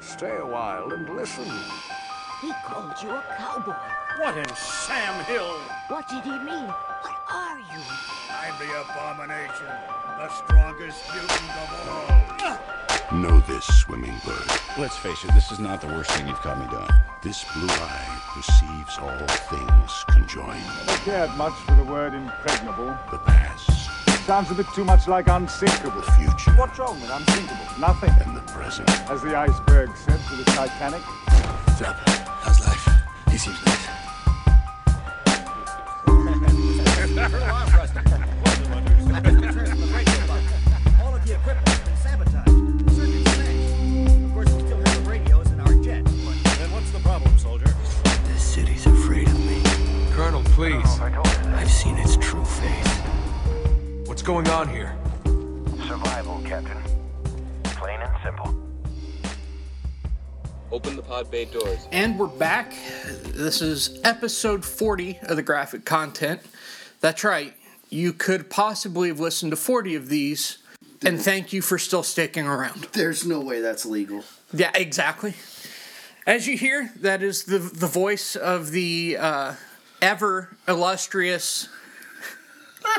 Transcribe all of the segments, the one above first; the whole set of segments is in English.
Stay a while and listen. He called you a cowboy. What in Sam Hill? What did he mean? What are you? I'm the abomination, the strongest mutant of all. Know this, swimming bird. Let's face it, this is not the worst thing you've caught me doing. This blue eye perceives all things conjoined. I cared much for the word impregnable. The past, Sounds a bit too much like unsinkable. the future, What's wrong with unsinkable? Nothing. And the present. As the iceberg said to the Titanic. What's up? How's life? He seems nice. All of the equipment's been sabotaged. Circuits smashed. Of course, we still have the radios in our jet. Then what's the problem, soldier? This city's afraid of me. Colonel, please. I've seen its true face. What's going on here? Survival, Captain. Open the pod bay doors. And we're back. This is episode 40 of the graphic content. That's right. You could possibly have listened to 40 of these, and thank you for still sticking around. There's no way that's legal. Yeah, exactly. As you hear, that is the the voice of the uh, ever illustrious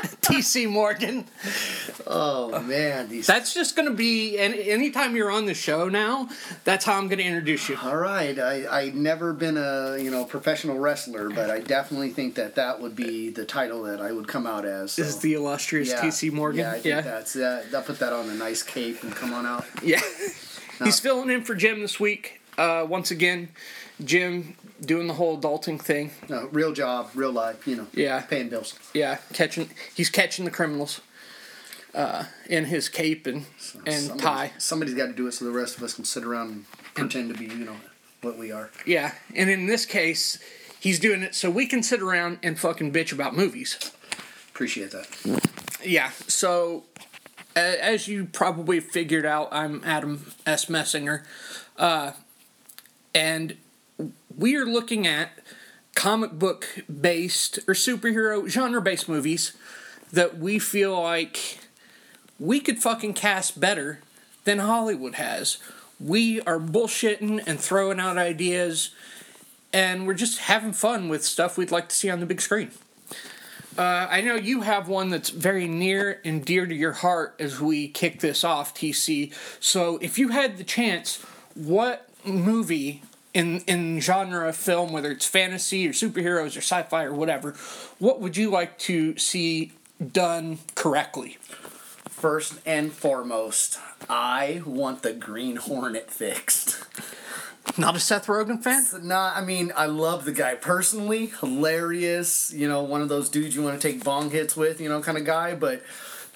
T.C. Morgan. Oh man, these. That's just going to be, and anytime you're on the show now, that's how I'm going to introduce you. All right, I I never been a you know professional wrestler, but I definitely think that that would be the title that I would come out as. so- Is the illustrious yeah, T.C. Morgan? Yeah, I think that's that. I'll put that on a nice cape and come on out. Yeah. He's filling in for Jim this week. Uh, once again, Jim doing the whole adulting thing. No, real job, real life. You know. Yeah. Paying bills. Yeah, catching. He's catching the criminals. Uh, in his cape and and Somebody- tie. Somebody's got to do it so the rest of us can sit around and pretend to be you know what we are. Yeah, and in this case, he's doing it so we can sit around and fucking bitch about movies. Appreciate that. Yeah, so as you probably figured out, I'm Adam S. Messinger, uh, and we are looking at comic book based or superhero genre based movies that we feel like we could fucking cast better than Hollywood has. We are bullshitting and throwing out ideas, and we're just having fun with stuff we'd like to see on the big screen. Uh, I know you have one that's very near and dear to your heart as we kick this off, TC. So, if you had the chance, what movie in in genre of film, whether it's fantasy or superheroes or sci-fi or whatever, what would you like to see done correctly? First and foremost, I want the Green Hornet fixed. Not a Seth Rogen fan? Nah, I mean, I love the guy personally. Hilarious, you know, one of those dudes you want to take bong hits with, you know, kind of guy. But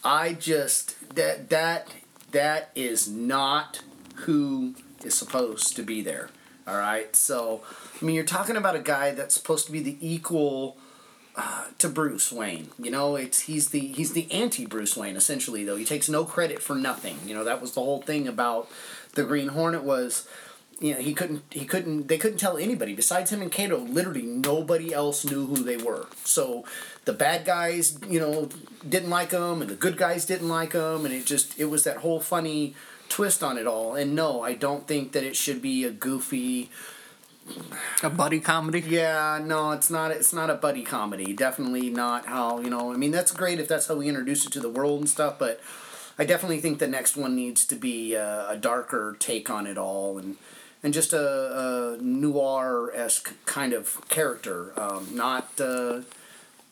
I just that that that is not who is supposed to be there. All right, so I mean, you're talking about a guy that's supposed to be the equal uh, to Bruce Wayne. You know, it's he's the he's the anti Bruce Wayne essentially. Though he takes no credit for nothing. You know, that was the whole thing about the Green Hornet was you know he couldn't he couldn't they couldn't tell anybody besides him and Kato literally nobody else knew who they were so the bad guys you know didn't like him and the good guys didn't like him and it just it was that whole funny twist on it all. And no I don't think that it should be a goofy A buddy comedy? yeah no it's not it's not a buddy comedy. Definitely not how you know I mean that's great if that's how we introduce it to the world and stuff but I definitely think the next one needs to be uh, a darker take on it all and and just a, a noir esque kind of character, um, not uh,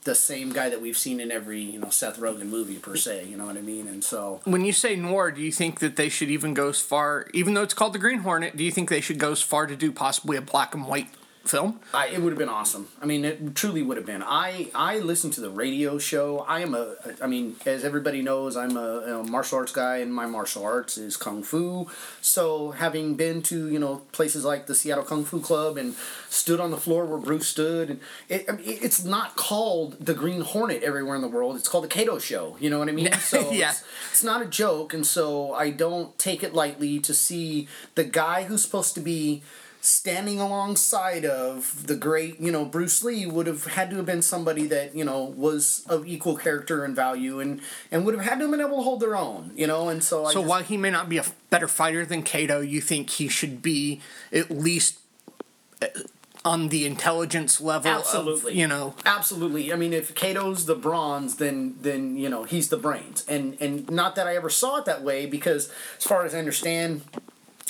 the same guy that we've seen in every you know Seth Rogen movie per se. You know what I mean? And so When you say noir, do you think that they should even go as far, even though it's called the Green Hornet, do you think they should go as far to do possibly a black and white film? I, it would have been awesome. I mean, it truly would have been. I I listen to the radio show. I am a. I mean, as everybody knows, I'm a, a martial arts guy, and my martial arts is kung fu. So having been to you know places like the Seattle Kung Fu Club and stood on the floor where Bruce stood, and it, I mean, it- it's not called the Green Hornet everywhere in the world. It's called the Kato Show. You know what I mean? So Yeah. it's, it's not a joke, and so I don't take it lightly to see the guy who's supposed to be standing alongside of the great, you know, Bruce Lee would have had to have been somebody that, you know, was of equal character and value and, and would have had to have been able to hold their own, you know, and so I So just- while he may not be a better fighter than Kato, you think he should be at least uh, on the intelligence level Absolutely. of, you know, Absolutely. I mean, if Kato's the bronze, then then you know he's the brains, and and not that I ever saw it that way because as far as I understand,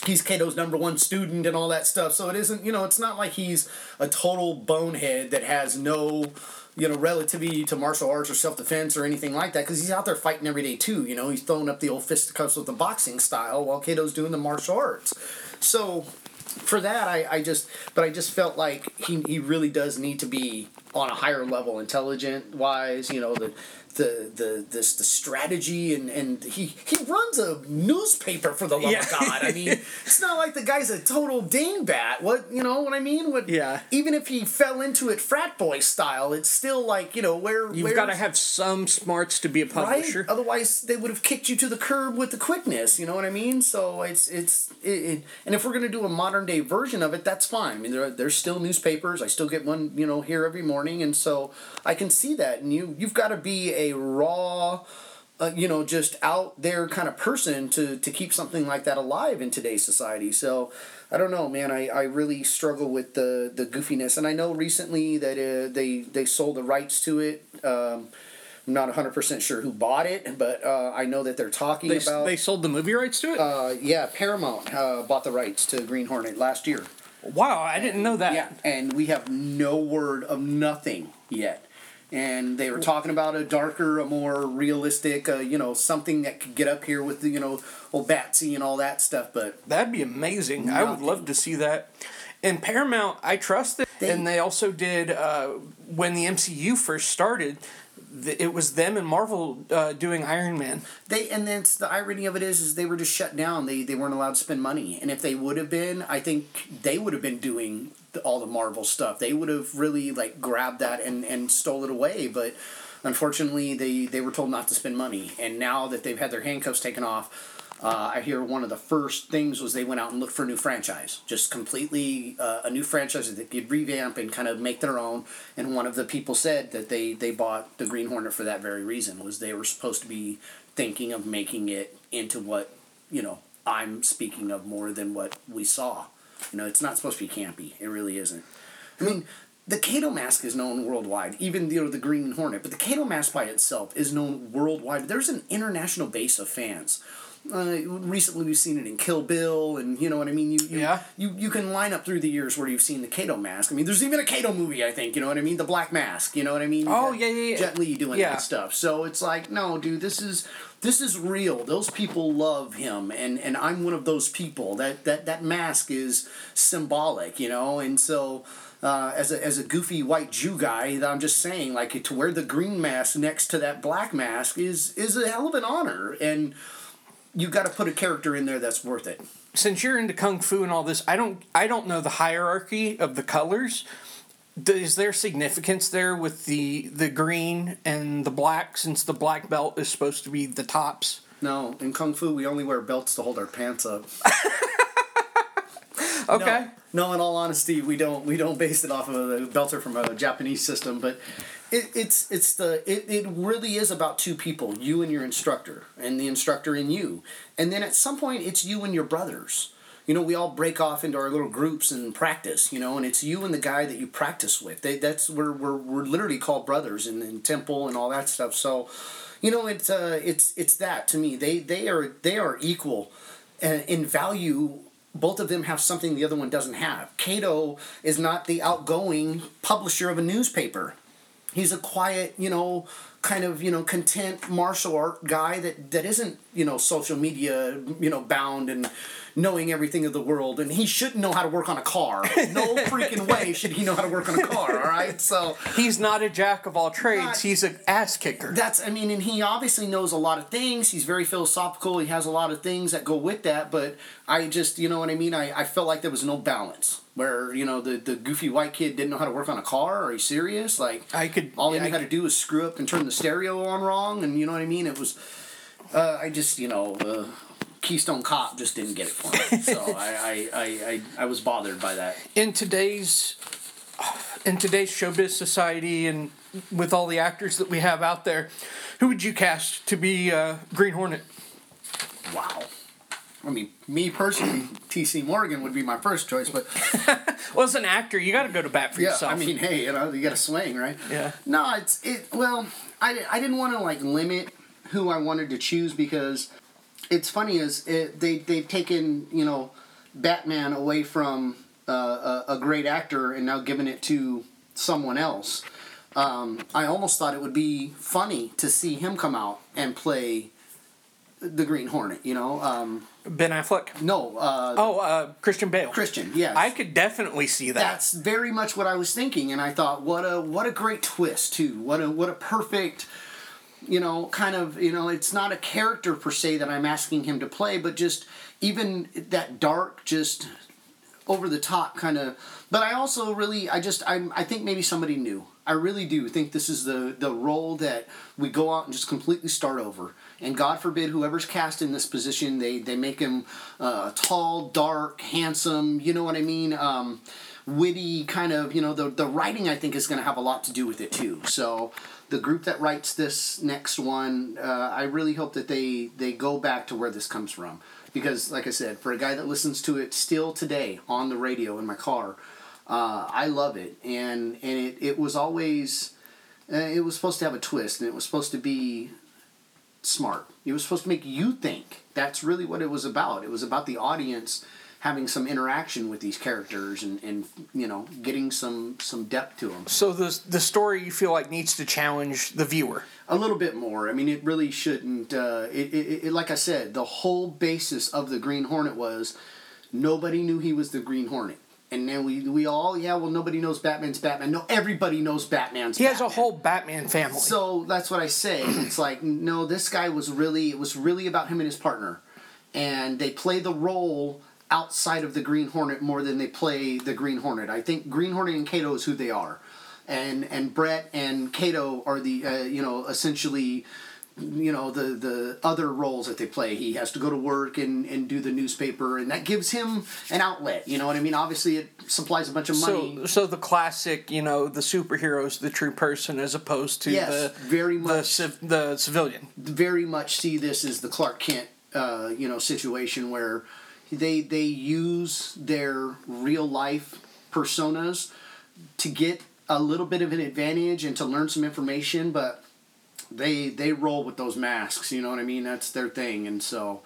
he's Kato's number one student and all that stuff. So it isn't you know it's not like he's a total bonehead that has no you know relativity to martial arts or self defense or anything like that because he's out there fighting every day too. You know he's throwing up the old fisticuffs with the boxing style while Kato's doing the martial arts. So for that I, I just but I just felt like he, he really does need to be on a higher level intelligent wise you know the the the this the strategy and and he he runs a newspaper for the love Yeah. of God I mean it's not like the guy's a total dingbat what you know what I mean what Yeah. even if he fell into it frat boy style it's still like you know where you've got to have some smarts to be a publisher. Right? Otherwise, they would have kicked you to the curb with the quickness. You know what I mean? So it's it's it, it, and if we're gonna do a modern day version of it, that's fine. I mean, there there's still newspapers. I still get one, you know, here every morning, and so I can see that. And you you've got to be a raw. Uh, you know, just out there kind of person to, to keep something like that alive in today's society. So, I don't know, man. I, I really struggle with the, the goofiness, and I know recently that uh, they they sold the rights to it. Um, I'm not 100% sure who bought it, but uh, I know that they're talking They, about. they sold the movie rights to it? uh, yeah, Paramount uh, bought the rights to Green Hornet last year. wow, I didn't know that. Yeah, and we have no word of nothing yet. And they were talking about a darker, a more realistic, uh, you know, something that could get up here with the, you know, old Batsy and all that stuff. But That'd be amazing. I would love to see that. And Paramount, I trust it. They- and they also did uh, when the MCU first started. th- It was them and Marvel uh, doing Iron Man. they and then the irony of it is, is they were just shut down. They they weren't allowed to spend money. And if they would have been, I think they would have been doing all the Marvel stuff. They would have really like grabbed that and and stole it away. But unfortunately, they they were told not to spend money. And now that they've had their handcuffs taken off. Uh, I hear one of the first things was they went out and looked for a new franchise, just completely uh, a new franchise that they could revamp and kind of make their own. And one of the people said that they they bought the Green Hornet for that very reason was they were supposed to be thinking of making it into what you know I'm speaking of more than what we saw. You know, it's not supposed to be campy. It really isn't. I mean, the Kato mask is known worldwide, even you know the Green Hornet. But the Kato mask by itself is known worldwide. There's an international base of fans. Uh, recently, we've seen it in Kill Bill, and you know what I mean. You, you, Yeah. You you can line up through the years where you've seen the Kato mask. I mean, there's even a Kato movie. I think you know what I mean. The Black Mask. You know what I mean. Oh, yeah, yeah, yeah. Jet Li doing Yeah. that stuff. So it's like, no, dude, this is this is real. Those people love him, and and I'm one of those people. That that that mask is symbolic, you know, and so. Uh, as a as a goofy white Jew guy, that I'm just saying, like to wear the green mask next to that black mask is is a hell of an honor, and you got to put a character in there that's worth it. Since you're into kung fu and all this, I don't I don't know the hierarchy of the colors. Is there significance there with the the green and the black since the black belt is supposed to be the tops? No, in kung fu we only wear belts to hold our pants up. Okay. No, no, in all honesty, we don't we don't base it off of the belter from a Japanese system, but it, it's it's the it, it really is about two people, you and your instructor, and the instructor and you. And then at some point it's you and your brothers. You know, we all break off into our little groups and practice, you know, and it's you and the guy that you practice with. They, that's where we're, we're literally called brothers in, in temple and all that stuff. So, you know, it's uh, it's it's that to me. They they are they are equal in value both of them have something the other one doesn't have. Kato is not the outgoing publisher of a newspaper. He's a quiet, you know, kind of, you know, content martial art guy that, that isn't, you know, social media, you know, bound and knowing everything of the world. And he shouldn't know how to work on a car. No freaking way should he know how to work on a car, all right? So He's not a jack of all trades. Not- He's an ass kicker. that's I mean, and he obviously knows a lot of things. He's very philosophical. He has a lot of things that go with that. But I just, you know what I mean. I, I felt like there was no balance. Where you know the, the goofy white kid didn't know how to work on a car. Are you serious? Like I could- all he knew I how to do was screw up and turn the stereo on wrong. And you know what I mean. It was. Uh, I just you know. Uh, Keystone Cop just didn't get it for me. So I, I, I, I, I was bothered by that. in today's in today's showbiz society and with all the actors that we have out there, who would you cast to be uh, Green Hornet? Wow. I mean, me personally, T.C. Morgan would be my first choice, but Well, as an actor, you got to go to bat for yeah, yourself. I mean, hey, you know, you got to swing, right? Yeah. No, it's it. Well, I, I didn't want to like limit who I wanted to choose because it's funny is it, they they've taken you know Batman away from uh, a, a great actor and now given it to someone else. Um, I almost thought it would be funny to see him come out and play the Green Hornet. You know, um, ben Affleck. no, uh, Oh, uh, Christian Bale. Christian. Yes, I could definitely see that. that's very much what I was thinking, and I thought, what a what a great twist too. What a what a perfect, you know, kind of you know, it's not a character per se that I'm asking him to play, but just even that dark, just over the top kind of. But I also really, I just, I'm, I think maybe somebody new. I really do think this is the the role that we go out and just completely start over. And God forbid whoever's cast in this position, they they make him uh, tall, dark, handsome. You know what I mean? Um, witty kind of. You know, the the writing I think is going to have a lot to do with it too. So the group that writes this next one, uh, I really hope that they they go back to where this comes from. Because, like I said, for a guy that listens to it still today on the radio in my car, uh, I love it, and and it, it was always uh, it was supposed to have a twist, and it was supposed to be smart. It was supposed to make you think. That's really what it was about. It was about the audience having some interaction with these characters and, and you know getting some some depth to them. so the the story you feel like needs to challenge the viewer. A little bit more. I mean, it really shouldn't. Uh, it, it, it, like I said, the whole basis of the Green Hornet was nobody knew he was the Green Hornet. And then we, we all, yeah, well, nobody knows Batman's Batman. No, everybody knows Batman's He has a whole Batman family. So that's what I say. It's like, no, this guy was really, it was really about him and his partner. And they play the role outside of the Green Hornet more than they play the Green Hornet. I think Green Hornet and Kato is who they are. And and Brett and Kato are the, uh, you know, essentially, you know, the, the other roles that they play. He has to go to work and, and do the newspaper, and that gives him an outlet. You know what I mean? Obviously, it supplies a bunch of money. so, so the classic, you know, the superhero's the true person as opposed to Yes, the very much. civ- the civilian. very much see this as the Clark Kent, uh, you know, situation where they they use their real life personas to get a little bit of an advantage and to learn some information, but they they roll with those masks. You know what I mean? That's their thing, and so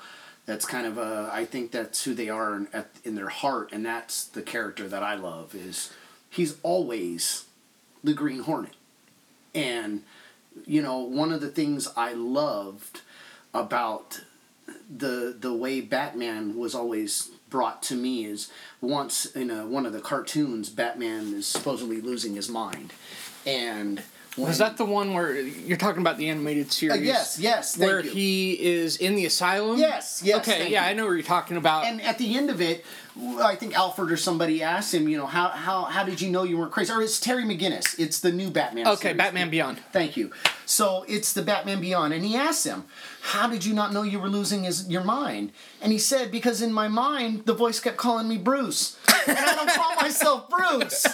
that's kind of a. I think that's who they are in, at, in their heart, and that's the character that I love. Is he's always the Green Hornet, and you know one of the things I loved about the the way Batman was always brought to me is once in a, one of the cartoons, Batman is supposedly losing his mind, and when, Was that the one where you're talking about the animated series? Uh, yes, yes, thank where you. he is in the asylum. Yes, yes, Okay, yeah, you. I know what you're talking about. and at the end of it, I think Alfred or somebody asked him, you know, how how how did you know you weren't crazy? Or it's Terry McGinnis. It's the new Batman. okay, series. Batman Beyond. Thank you. So it's the Batman Beyond, and he asks him, "How did you not know you were losing his your mind?" And he said, "Because in my mind, the voice kept calling me Bruce, and I don't call myself Bruce."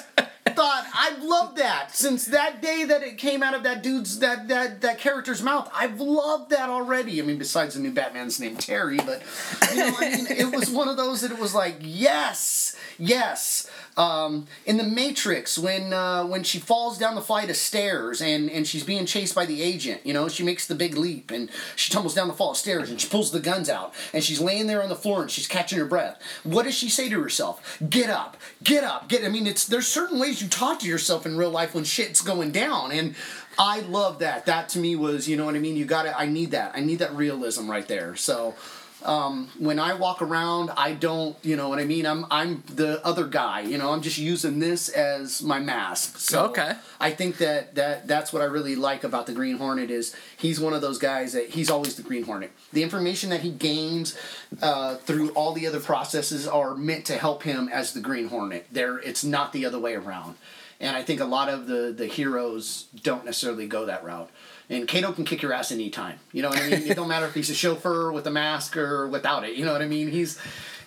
Thought I love that since that day that it came out of that dude's that that that character's mouth. I've loved that already. I mean, besides the new Batman's named Terry, but you know, I mean, it was one of those that it was like, yes, yes. Um, in the Matrix, when uh, when she falls down the flight of stairs and and she's being chased by the agent, you know, she makes the big leap and she tumbles down the flight of stairs and she pulls the guns out and she's laying there on the floor and she's catching her breath. What does she say to herself? Get up, get up, get. I mean, it's there's certain ways you talk to yourself in real life when shit's going down and. I love that. That to me was, you know what I mean. You got to. I need that. I need that realism right there. So, um, when I walk around, I don't, you know what I mean. I'm I'm the other guy. You know, I'm just using this as my mask. So Okay. I think that that that's what I really like about the Green Hornet is he's one of those guys that he's always the Green Hornet. The information that he gains uh, through all the other processes are meant to help him as the Green Hornet. There, it's not the other way around. And I think a lot of the the heroes don't necessarily go that route. And Kato can kick your ass anytime. You know what I mean? it don't matter if he's a chauffeur with a mask or without it. You know what I mean? He's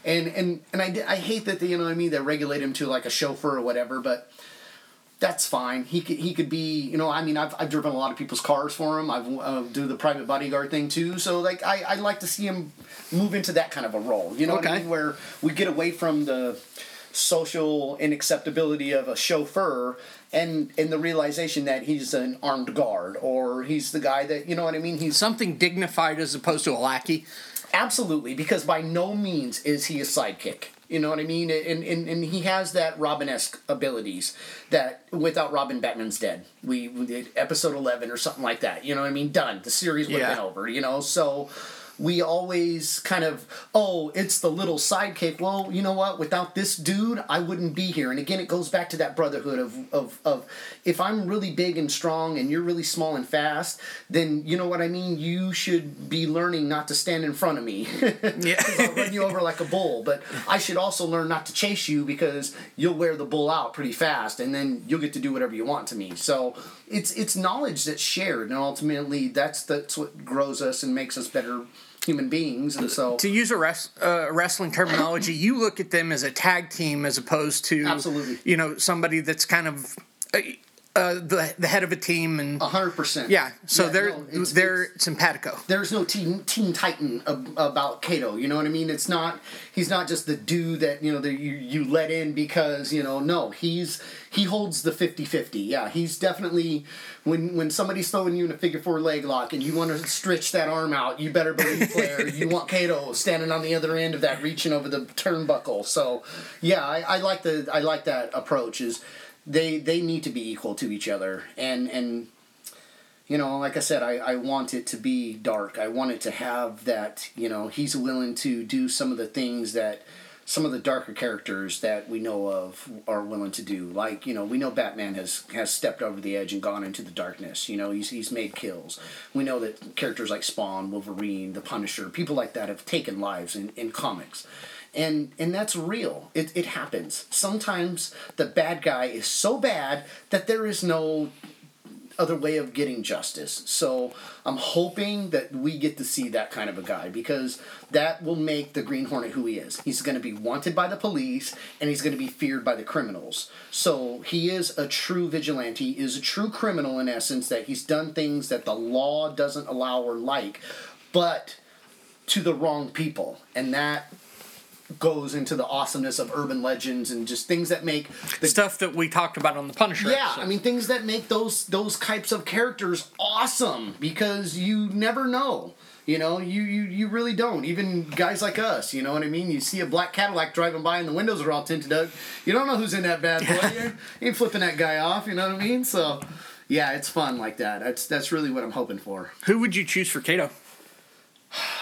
and and and I, I hate that they, you know what I mean they regulate him to like a chauffeur or whatever, but that's fine. He could he could be you know I mean I've, I've driven a lot of people's cars for him. I've uh, do the private bodyguard thing too. So like I I like to see him move into that kind of a role. You know what I mean? Where we get away from the social inacceptability of a chauffeur and and the realization that he's an armed guard or he's the guy that you know what I mean. He's Something dignified as opposed to a lackey. Absolutely, because by no means is he a sidekick. You know what I mean? And and, and he has that Robin esque abilities that without Robin, Batman's dead. We, we did episode eleven or something like that. You know what I mean? Done. The series would have Yeah. been over. You know, so we always kind of oh it's the little sidekick. Well you know what? Without this dude i wouldn't be here. And again it goes back to that brotherhood of of, of if i'm really big and strong and you're really small and fast then you know what i mean? You should be learning not to stand in front of me. Yeah. I'll run you over like a bull. But i should also learn not to chase you because you'll wear the bull out pretty fast and then you'll get to do whatever you want to me. So it's it's knowledge that's shared. And ultimately that's that's what grows us and makes us better human beings and so to use a res- uh, wrestling terminology, you look at them as a tag team as opposed to Absolutely. you know somebody that's kind of uh, the the head of a team and hundred percent. yeah. So Yeah, they're no, it's- they're it's, simpatico. there's no teen teen titan ab- about Kato. You know what I mean? It's not he's not just the dude that you know that you you let in because you know no he's he holds the 50-50. Yeah, he's definitely when when somebody's throwing you in a figure four leg lock and you want to stretch that arm out, you better believe player you want Kato standing on the other end of that reaching over the turnbuckle. So yeah, I, I like the I like that approach is they they need to be equal to each other and and you know, like I said, I, I want it to be dark. I want it to have that, you know, he's willing to do some of the things that some of the darker characters that we know of are willing to do. Like, you know, we know Batman has, has stepped over the edge and gone into the darkness. You know, he's, he's made kills. We know that characters like Spawn, Wolverine, The Punisher, people like that have taken lives in, in comics. And and that's real. It, it happens. Sometimes the bad guy is so bad that there is no other way of getting justice. So I'm hoping that we get to see that kind of a guy because that will make the Green Hornet who he is. He's going to be wanted by the police and he's going to be feared by the criminals. So he is a true vigilante, is a true criminal in essence that he's done things that the law doesn't allow or like, but to the wrong people. And that goes into the awesomeness of urban legends and just things that make the Stuff that we talked about on the Punisher. yeah, episode. I mean things that make those those types of characters awesome because you never know. You know, you, you you really don't. Even guys like us, you know what I mean? You see a black Cadillac driving by and the windows are all tinted up. You don't know who's in that bad boy. You're, you ain't flipping that guy off, you know what I mean? So yeah, it's fun like that. That's that's really what I'm hoping for. Who would you choose for Kato?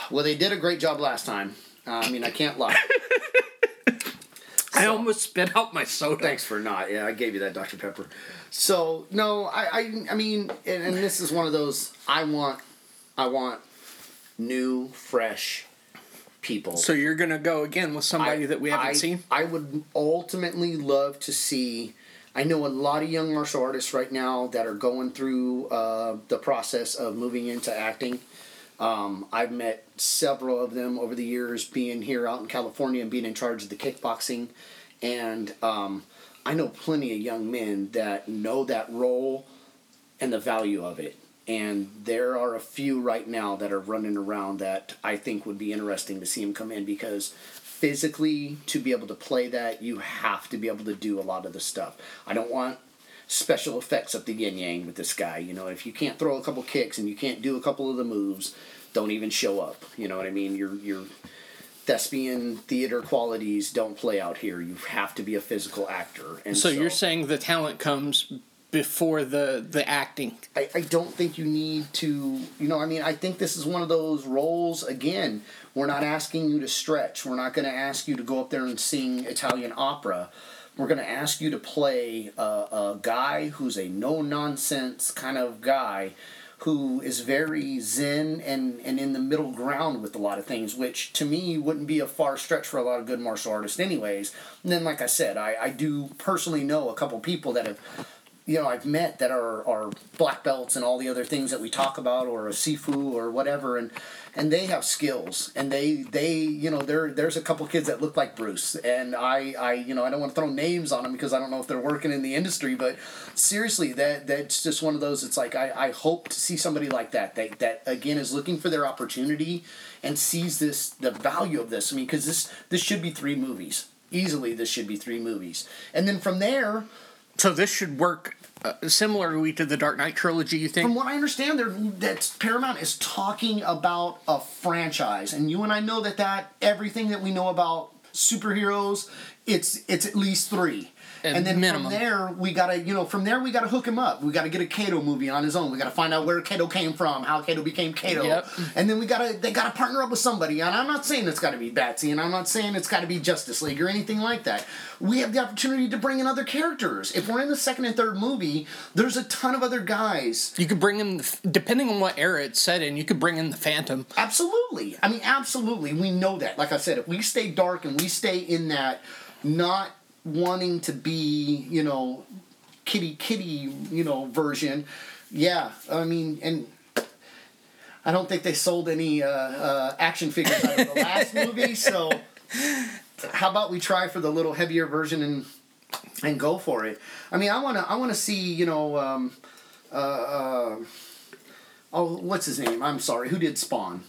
Well, they did a great job last time. Uh, I mean, I can't lie. I almost spit out my soda. Thanks for not. Yeah, I gave you that Dr. Pepper. So no, I, I, I mean, and, and this is one of those. I want, I want new, fresh people. So you're gonna go again with somebody I- that we haven't I, seen. I would ultimately love to see. I know a lot of young martial artists right now that are going through uh, the process of moving into acting. Um, I've met several of them over the years, being here out in California and being in charge of the kickboxing, and um, I know plenty of young men that know that role and the value of it. And there are a few right now that are running around that I think would be interesting to see him come in because physically, to be able to play that, you have to be able to do a lot of the stuff. I don't want special effects up the yin yang with this guy. You know, if you can't throw a couple kicks and you can't do a couple of the moves, don't even show up. You know what I mean? Your your thespian theater qualities don't play out here. You have to be a physical actor. And So, you're saying the talent comes before the the acting. I, I don't think you need to you know i mean i think this is one of those roles again we're not asking you to stretch we're not going to ask you to go up there and sing italian opera we're going to ask you to play a, a guy who's a no nonsense kind of guy who is very zen and, and in the middle ground with a lot of things, which to me wouldn't be a far stretch for a lot of good martial artists, anyways. And then, like I said, I, I do personally know a couple people that have you know I've met that are are black belts and all the other things that we talk about, or a sifu or whatever, and and they have skills, and they they you know there there's a couple kids that look like Bruce, and I I you know I don't want to throw names on them because I don't know if they're working in the industry, but seriously that that's just one of those. It's like I I hope to see somebody like that that that again is looking for their opportunity and sees this the value of this. I mean, because this this should be three movies easily. This should be three movies, and then from there. So this should work uh, similarly to the Dark Knight trilogy. You think? From what I understand, that Paramount is talking about a franchise, and you and I know that that everything that we know about superheroes, it's it's at least three. At and then minimum. from there, we gotta, you know, from there we gotta hook him up. We gotta get a Kato movie on his own. We gotta find out where Kato came from, how Kato became Kato, Yep. and then we gotta, they gotta partner up with somebody. And I'm not saying it's gotta be Batsy, and I'm not saying it's gotta be Justice League or anything like that. We have the opportunity to bring in other characters. If we're in the second and third movie, there's a ton of other guys You could bring in, the, depending on what era it's set in, you could bring in the Phantom. Absolutely. I mean, absolutely. We know that. Like I said, if we stay dark and we stay in that not wanting to be, you know, kitty kitty, you know, version, yeah. I mean, and I don't think they sold any uh, uh, action figures out of the last movie, so how about we try for the little heavier version and and go for it? I mean, I want to I want to see, you know, um, uh, uh, oh, what's his name? I'm sorry. Who did Spawn?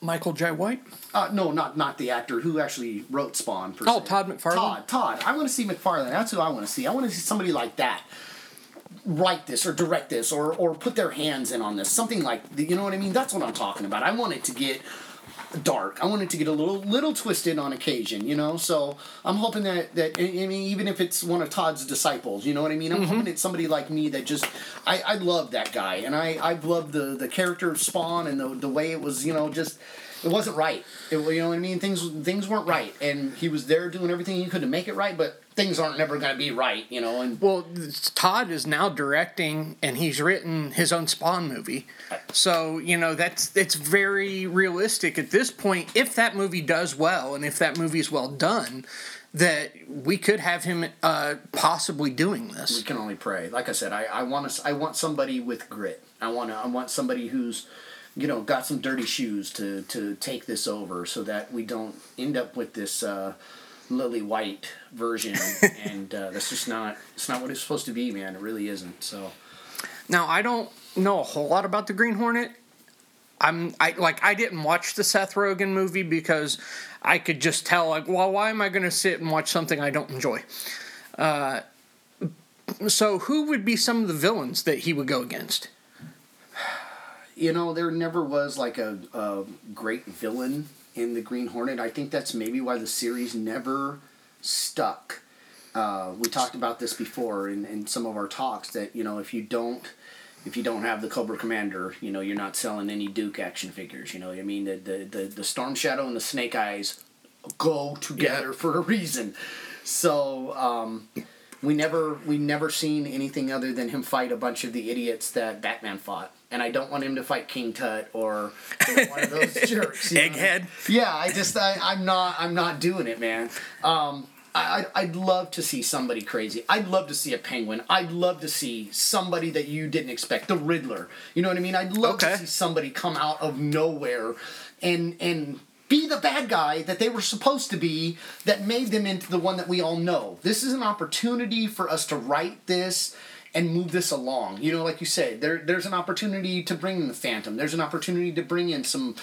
Michael Jai White. Uh, no, not not the actor who actually wrote Spawn. Per Oh, se. Todd McFarlane? Todd. Todd. I want to see McFarlane. That's who I want to see. I want to see somebody like that write this or direct this or or put their hands in on this. Something like you know what I mean. That's what I'm talking about. I want it to get dark. I want it to get a little little twisted on occasion, you know. So I'm hoping that that I mean, even if it's one of Todd's disciples, you know what I mean. I'm mm-hmm. hoping it's somebody like me that just I I love that guy, and I I love the the character of Spawn and the the way it was, you know, just. It wasn't right. It, you know what I mean? Things things weren't right, and he was there doing everything he could to make it right. But things aren't never going to be right, you know. And Well, Todd is now directing, and he's written his own Spawn movie. So you know that's it's very realistic at this point. If that movie does well, and if that movie is well done, that we could have him uh, possibly doing this. we can only pray. Like I said, I, I want to, I want somebody with grit. I want to, I want somebody who's, you know, got some dirty shoes to to take this over, so that we don't end up with this uh, lily white version, and uh, that's just not, it's not what it's supposed to be, man. It really isn't. So Now I don't know a whole lot about the Green Hornet. I'm I like I didn't watch the Seth Rogen movie because I could just tell like well why am I going to sit and watch something I don't enjoy. Uh, so who would be some of the villains that he would go against? You know, there never was like a, a great villain in the Green Hornet. I think that's maybe why the series never stuck. Uh, we talked about this before in, in some of our talks that you know if you don't if you don't have the Cobra Commander, you know you're not selling any Duke action figures. You know, I mean the the the, the Storm Shadow and the Snake Eyes go together for a reason. So um, we never we never seen anything other than him fight a bunch of the idiots that Batman fought. And I don't want him to fight King Tut or you know, one of those jerks. Egghead. Yeah, I just I, I'm not I'm not doing it, man. Um, I, I'd- I'd love to see somebody crazy. I'd love to see a penguin. I'd love to see somebody that you didn't expect, the Riddler. You know what I mean? I'd love Okay. to see somebody come out of nowhere and and be the bad guy that they were supposed to be that made them into the one that we all know. This is an opportunity for us to write this and move this along. You know, like you said, there there's an opportunity to bring in the Phantom. There's an opportunity to bring in some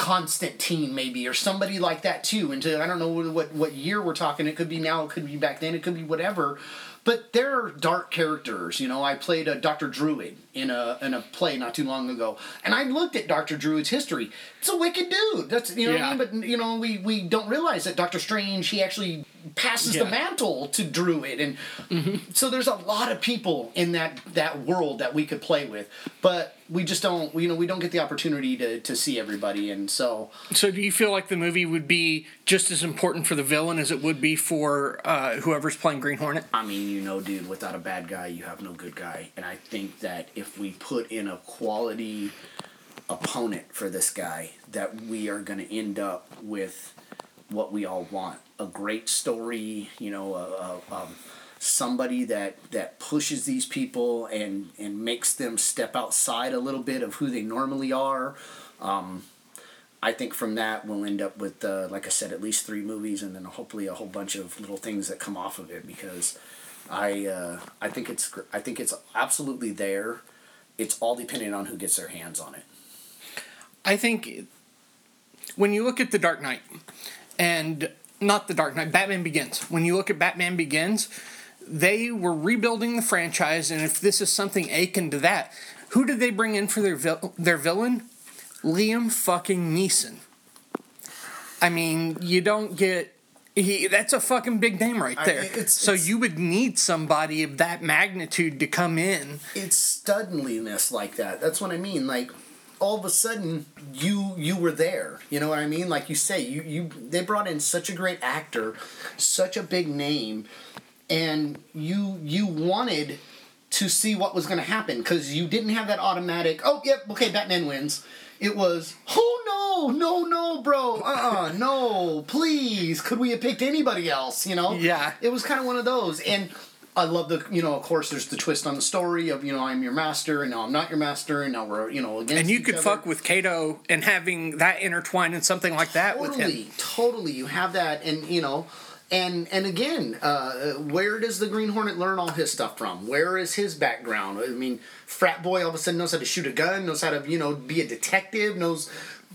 Constantine maybe or somebody like that too. Into I don't know what, what year we're talking. It could be now. It could be back then. It could be whatever. But they're dark characters. You know, I played a Doctor Druid in a in a play not too long ago, and I looked at Doctor Druid's history. It's a wicked dude. That's you know what I mean. But you know, we we don't realize that Doctor Strange he actually passes the mantle to Druid, and so there's a lot of people in that that world that we could play with, but we just don't. You know, we don't get the opportunity to to see everybody, and so So do you feel like the movie would be just as important for the villain as it would be for uh, whoever's playing Green Hornet? I mean, you know, dude, without a bad guy, you have no good guy. And I think that if we put in a quality opponent for this guy, that we are going to end up with what we all want a great story, you know, a, a, somebody that that pushes these people and and makes them step outside a little bit of who they normally are. Um, I think from that we'll end up with, uh, like I said, at least three movies, and then hopefully a whole bunch of little things that come off of it. Because I, uh, I think it's, I think it's absolutely there. It's all depending on who gets their hands on it. I think when you look at The Dark Knight, and not The Dark Knight, Batman Begins, when you look at Batman Begins, they were rebuilding the franchise, and if this is something akin to that, who did they bring in for their vil- their villain? Liam fucking Neeson. I mean, you don't get. He, that's a fucking big name right I- there. it's- so it's- you would need somebody of that magnitude to come in. It's studliness like that. That's what I mean. Like all of a sudden you you were there. You know what I mean? Like you say, you you they brought in such a great actor, such a big name, and you you wanted to see what was going to happen because you didn't have that automatic. Oh, yep, okay, Batman wins. It was oh no no no bro uh uh no please could we have picked anybody else you know Yeah. it was kind of one of those and I love the you know of course there's the twist on the story of you know I'm your master and now I'm not your master and now we're you know against And you could other. fuck with Kato and having that intertwined and something like that with him. totally totally you have that and you know and and again uh, where does the green hornet learn all his stuff from where is his background i mean frat boy all of a sudden knows how to shoot a gun knows how to you know be a detective knows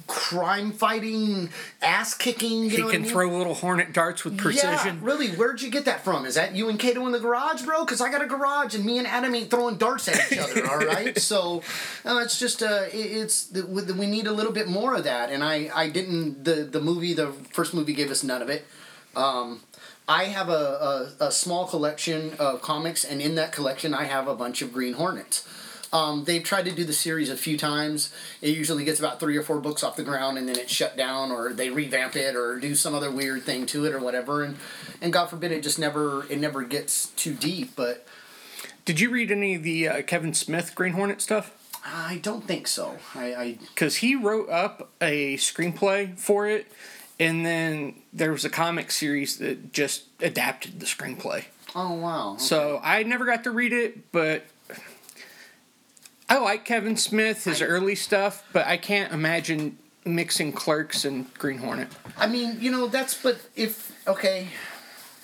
crime fighting ass kicking you He know what I can mean? throw little hornet darts with precision. Yeah, really, where'd you get that from? Is that you and Kato in the garage, bro? Because I got a garage and me and Adam ain't throwing darts at each other, all right? So uh, it's just, uh, it- it's, we need a little bit more of that. And I, I didn't, the, the movie, the first movie gave us none of it. Um, I have a, a, a small collection of comics, and in that collection, I have a bunch of Green Hornets. Um, they've tried to do the series a few times. It usually gets about three or four books off the ground, and then it's shut down, or they revamp it, or do some other weird thing to it, or whatever. And and God forbid, it just never it never gets too deep. But Did you read any of the uh, Kevin Smith Green Hornet stuff? I don't think so. I, I Because he wrote up a screenplay for it, and then there was a comic series that just adapted the screenplay. oh wow. So I never got to read it, but Oh, I like Kevin Smith, his early stuff, but I can't imagine mixing Clerks and Green Hornet. I mean, you know, that's but if okay,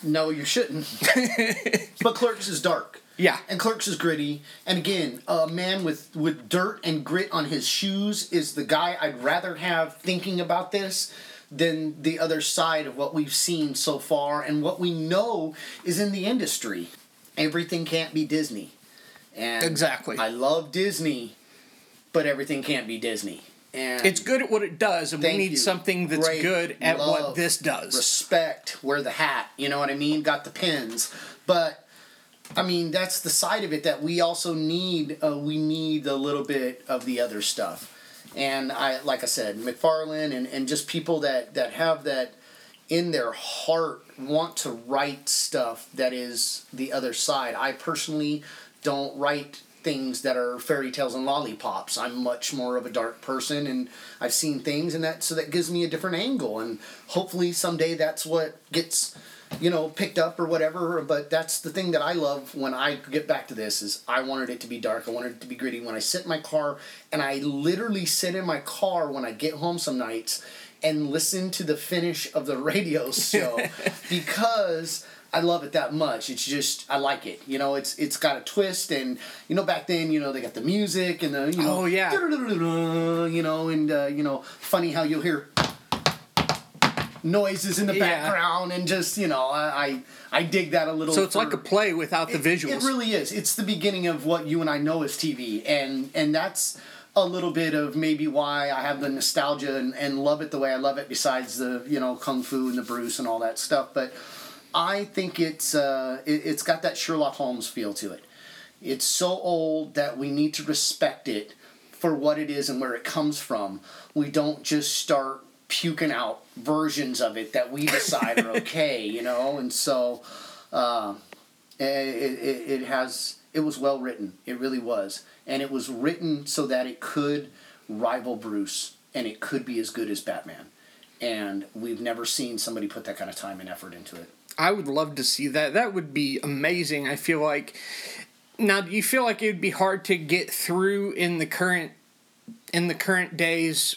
no, you shouldn't. but Clerks is dark. Yeah. And Clerks is gritty. And again, a man with with dirt and grit on his shoes is the guy I'd rather have thinking about this than the other side of what we've seen so far and what we know is in the industry. Everything can't be Disney. And Exactly. I love Disney, but everything can't be Disney. And It's good at what it does, and we need you. something that's Great. good at what this does. respect, wear the hat, you know what I mean? Got the pins. But I mean, that's the side of it that we also need uh, we need a little bit of the other stuff. And I like I said, McFarlane and, and just people that that have that in their heart want to write stuff that is the other side. I personally don't write things that are fairy tales and lollipops. I'm much more of a dark person and I've seen things and that so that gives me a different angle and hopefully someday that's what gets you know picked up or whatever but that's the thing that I love when I get back to this is I wanted it to be dark I wanted it to be gritty when I sit in my car and I literally sit in my car when I get home some nights and listen to the finish of the radio show because I love it that much. It's just I like it. You know, it's it's got a twist, and you know back then, you know they got the music and the you know Oh, yeah. you know and uh, you know funny how you'll hear noises in the Yeah. background and just you know I I, I dig that a little. so it's like a play without the it- visuals. It really is. It's the beginning of what you and I know as TV, and and that's a little bit of maybe why I have the nostalgia and, and love it the way I love it. Besides the you know kung fu and the Bruce and all that stuff, but I think it's uh, it, it's got that Sherlock Holmes feel to it. It's so old that we need to respect it for what it is and where it comes from. We don't just start puking out versions of it that we decide are okay, you know. And so, uh, it, it, it has it was well written. It really was, and it was written so that it could rival Bruce and it could be as good as Batman. And we've never seen somebody put that kind of time and effort into it. I would love to see that. That would be amazing. I feel like now do you feel like it would be hard to get through in the current in the current days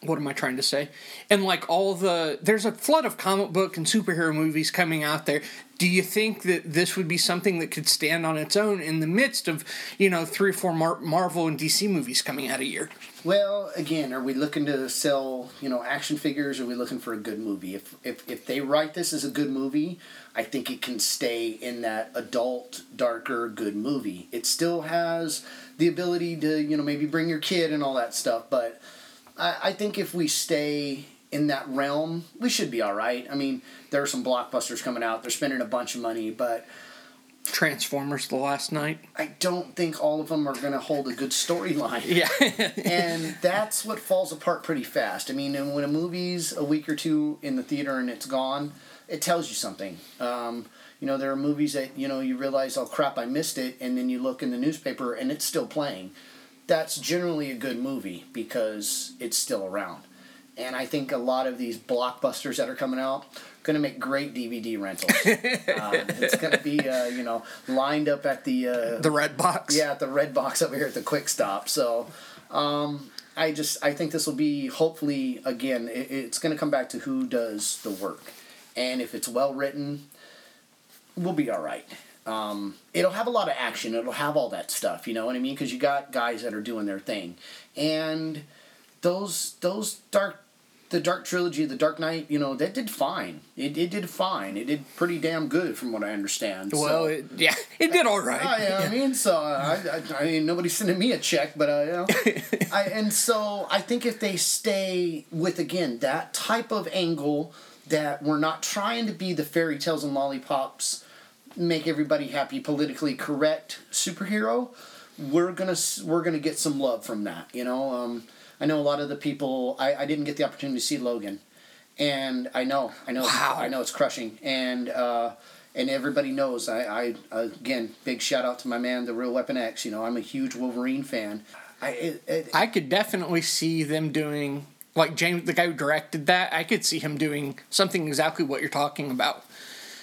what am I trying to say? And like all the there's a flood of comic book and superhero movies coming out there. Do you think that this would be something that could stand on its own in the midst of, you know, three or four Mar- Marvel and DC movies coming out a year? Well, again, are we looking to sell, you know, action figures? Or are we looking for a good movie? If if if they write this as a good movie, I think it can stay in that adult, darker, good movie. It still has the ability to, you know, maybe bring your kid and all that stuff, but I, I think if we stay in that realm, we should be all right. I mean, there are some blockbusters coming out. They're spending a bunch of money, but Transformers the last Knight. I don't think all of them are going to hold a good storyline. Yeah. and that's what falls apart pretty fast. I mean, and when a movie's a week or two in the theater and it's gone, it tells you something. Um, you know, there are movies that, you know, you realize, oh crap, I missed it, and then you look in the newspaper and it's still playing. That's generally a good movie because it's still around. And I think a lot of these blockbusters that are coming out going to make great DVD rentals. um, it's going to be, uh, you know, lined up at the uh, the Redbox. Yeah, at the Redbox over here at the Quick Stop. So, um, I just I think this will be hopefully again. It, it's going to come back to who does the work, and if it's well written, we'll be all right. Um, it'll have a lot of action. It'll have all that stuff. You know what I mean? Because you got guys that are doing their thing, and those those dark the Dark Trilogy, the Dark Knight, you know, that did fine. It, it did fine. It did pretty damn good, from what I understand. Well, so. it, yeah, it did all right. Oh, yeah, I mean, so I, I, I mean, nobody's sending me a check, but uh, you know, I, and so I think if they stay with again that type of angle, that we're not trying to be the fairy tales and lollipops, make everybody happy, politically correct superhero, we're gonna we're gonna get some love from that. You know, um, I know a lot of the people. I, I didn't get the opportunity to see Logan, and I know I know Wow. I know it's crushing, and uh, and everybody knows. I, I again big shout out to my man, the Real Weapon X. You know, I'm a huge Wolverine fan. I it, it, I could definitely see them doing like James, the guy who directed that. I could see him doing something exactly what you're talking about.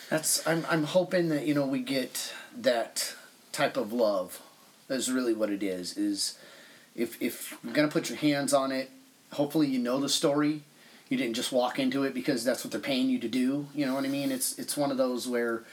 That's I'm I'm hoping that you know we get that type of love. Is really what it is. Is if if you're gonna put your hands on it, hopefully you know the story. You didn't just walk into it because that's what they're paying you to do. You know what I mean? It's it's one of those where,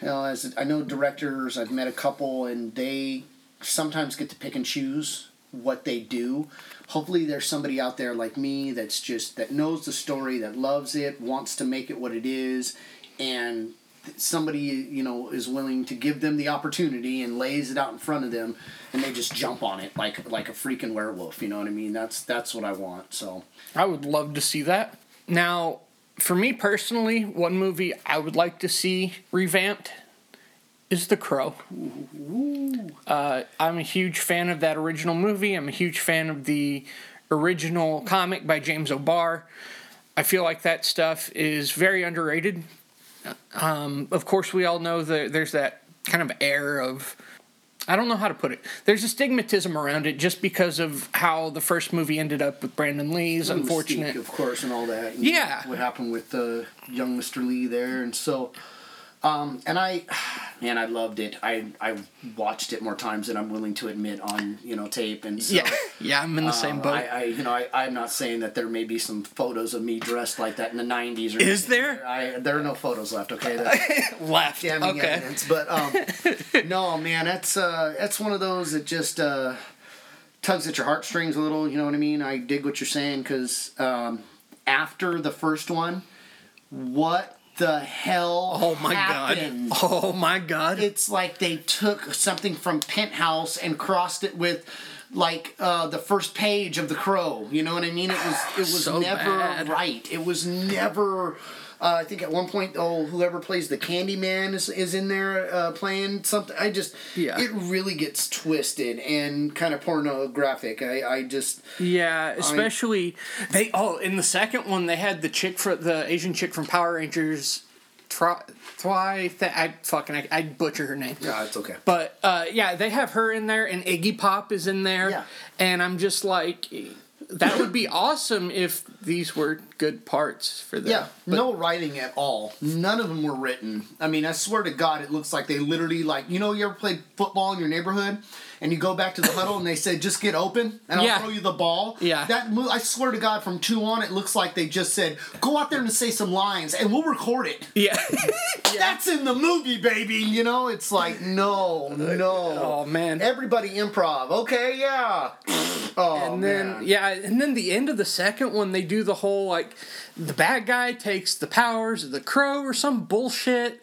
you know, as I know directors, I've met a couple, and they sometimes get to pick and choose what they do. Hopefully, there's somebody out there like me that's just that knows the story, that loves it, wants to make it what it is, and somebody you know is willing to give them the opportunity and lays it out in front of them and they just jump on it like like a freaking werewolf you know what i mean that's that's what i want so I would love to see that. Now, for me personally, one movie I would like to see revamped is The Crow. Uh, I'm a huge fan of that original movie. I'm a huge fan of the original comic by James O'Barr. I feel like that stuff is very underrated. Um, of course, we all know that there's that kind of air of I don't know how to put it. There's a stigmatism around it just because of how the first movie ended up with Brandon Lee's And unfortunate. Mystique, of course, and all that. and Yeah. What happened with uh, young Mr. Lee there, and so, um, and I, man, I loved it. I I watched it more times than I'm willing to admit on you know tape, and so, Yeah, yeah, I'm in the same uh, boat. I, I you know I I'm not saying that there may be some photos of me dressed like that in the '90s. Or Is there? I there are no photos left. Okay. That's, Left. damning Okay. evidence. But um, no, man, that's uh, that's one of those that just uh, tugs at your heartstrings a little. You know what I mean? I dig what you're saying because um, after the first one, what the hell? Oh my happened? god. Oh my god. It's like they took something from Penthouse and crossed it with. Like uh, the first page of The Crow, you know what I mean? It was it was So never bad. right. It was never. Uh, I think at one point, oh, whoever plays the Candyman is, is in there uh, playing something. I just, Yeah. it really gets twisted and kind of pornographic. I, I just, Yeah, especially they. Oh, in the second one, they had the chick for the Asian chick from Power Rangers. Try, try. Th- I fucking I, I butcher her name. yeah, it's okay. But uh, yeah, they have her in there, and Iggy Pop is in there, Yeah. and I'm just like, that would be awesome if these were good parts for them. Yeah, no writing at all. None of them were written. I mean, I swear to God, it looks like they literally like you know you ever played football in your neighborhood and you go back to the huddle and they said just get open and I'll Yeah. throw you the ball. Yeah. that mo- I swear to God, from two on, it looks like they just said go out there and say some lines and we'll record it. Yeah. That's in the movie, baby. You know, it's like no, no. Oh man. Everybody improv. Okay, yeah. Oh and then man. yeah, and then the end of the second one, they do the whole like the bad guy takes the powers of the crow or some bullshit,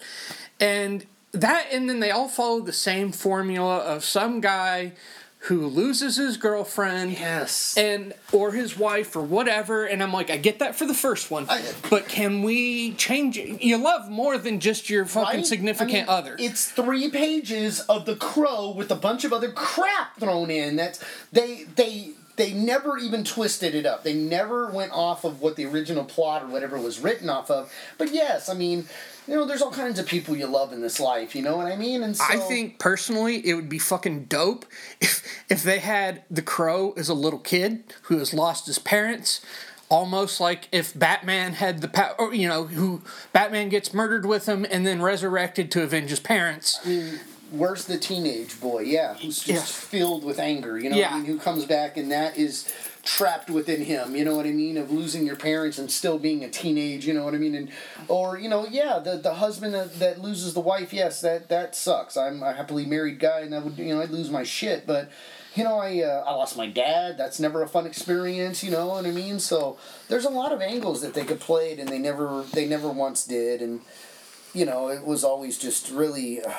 and that, and then they all follow the same formula of some guy who loses his girlfriend, yes, and or his wife or whatever. And I'm like, I get that for the first one, but can we change it? You love more than just your fucking Right? significant I mean, other. It's three pages of the crow with a bunch of other crap thrown in. That's they they they never even twisted it up. They never went off of what the original plot or whatever was written off of. But yes, I mean, you know, there's all kinds of people you love in this life. You know what I mean? And so, I think personally it would be fucking dope if if they had the crow as a little kid who has lost his parents. Almost like if Batman had the power, or, you know, who Batman gets murdered with him and then resurrected to avenge his parents. Where's the teenage boy? Yeah, who's just Yeah. filled with anger. You know, what Yeah. I mean, who comes back and that is trapped within him. You know what I mean? Of losing your parents and still being a teenage. You know what I mean? And or you know, yeah, the the husband that, that loses the wife. Yes, that that sucks. I'm a happily married guy, and that would you know I'd lose my shit, but. You know, I uh, I lost my dad. That's never a fun experience. You know what I mean? So there's a lot of angles that they could play it, and they never they never once did. And you know, it was always just really uh,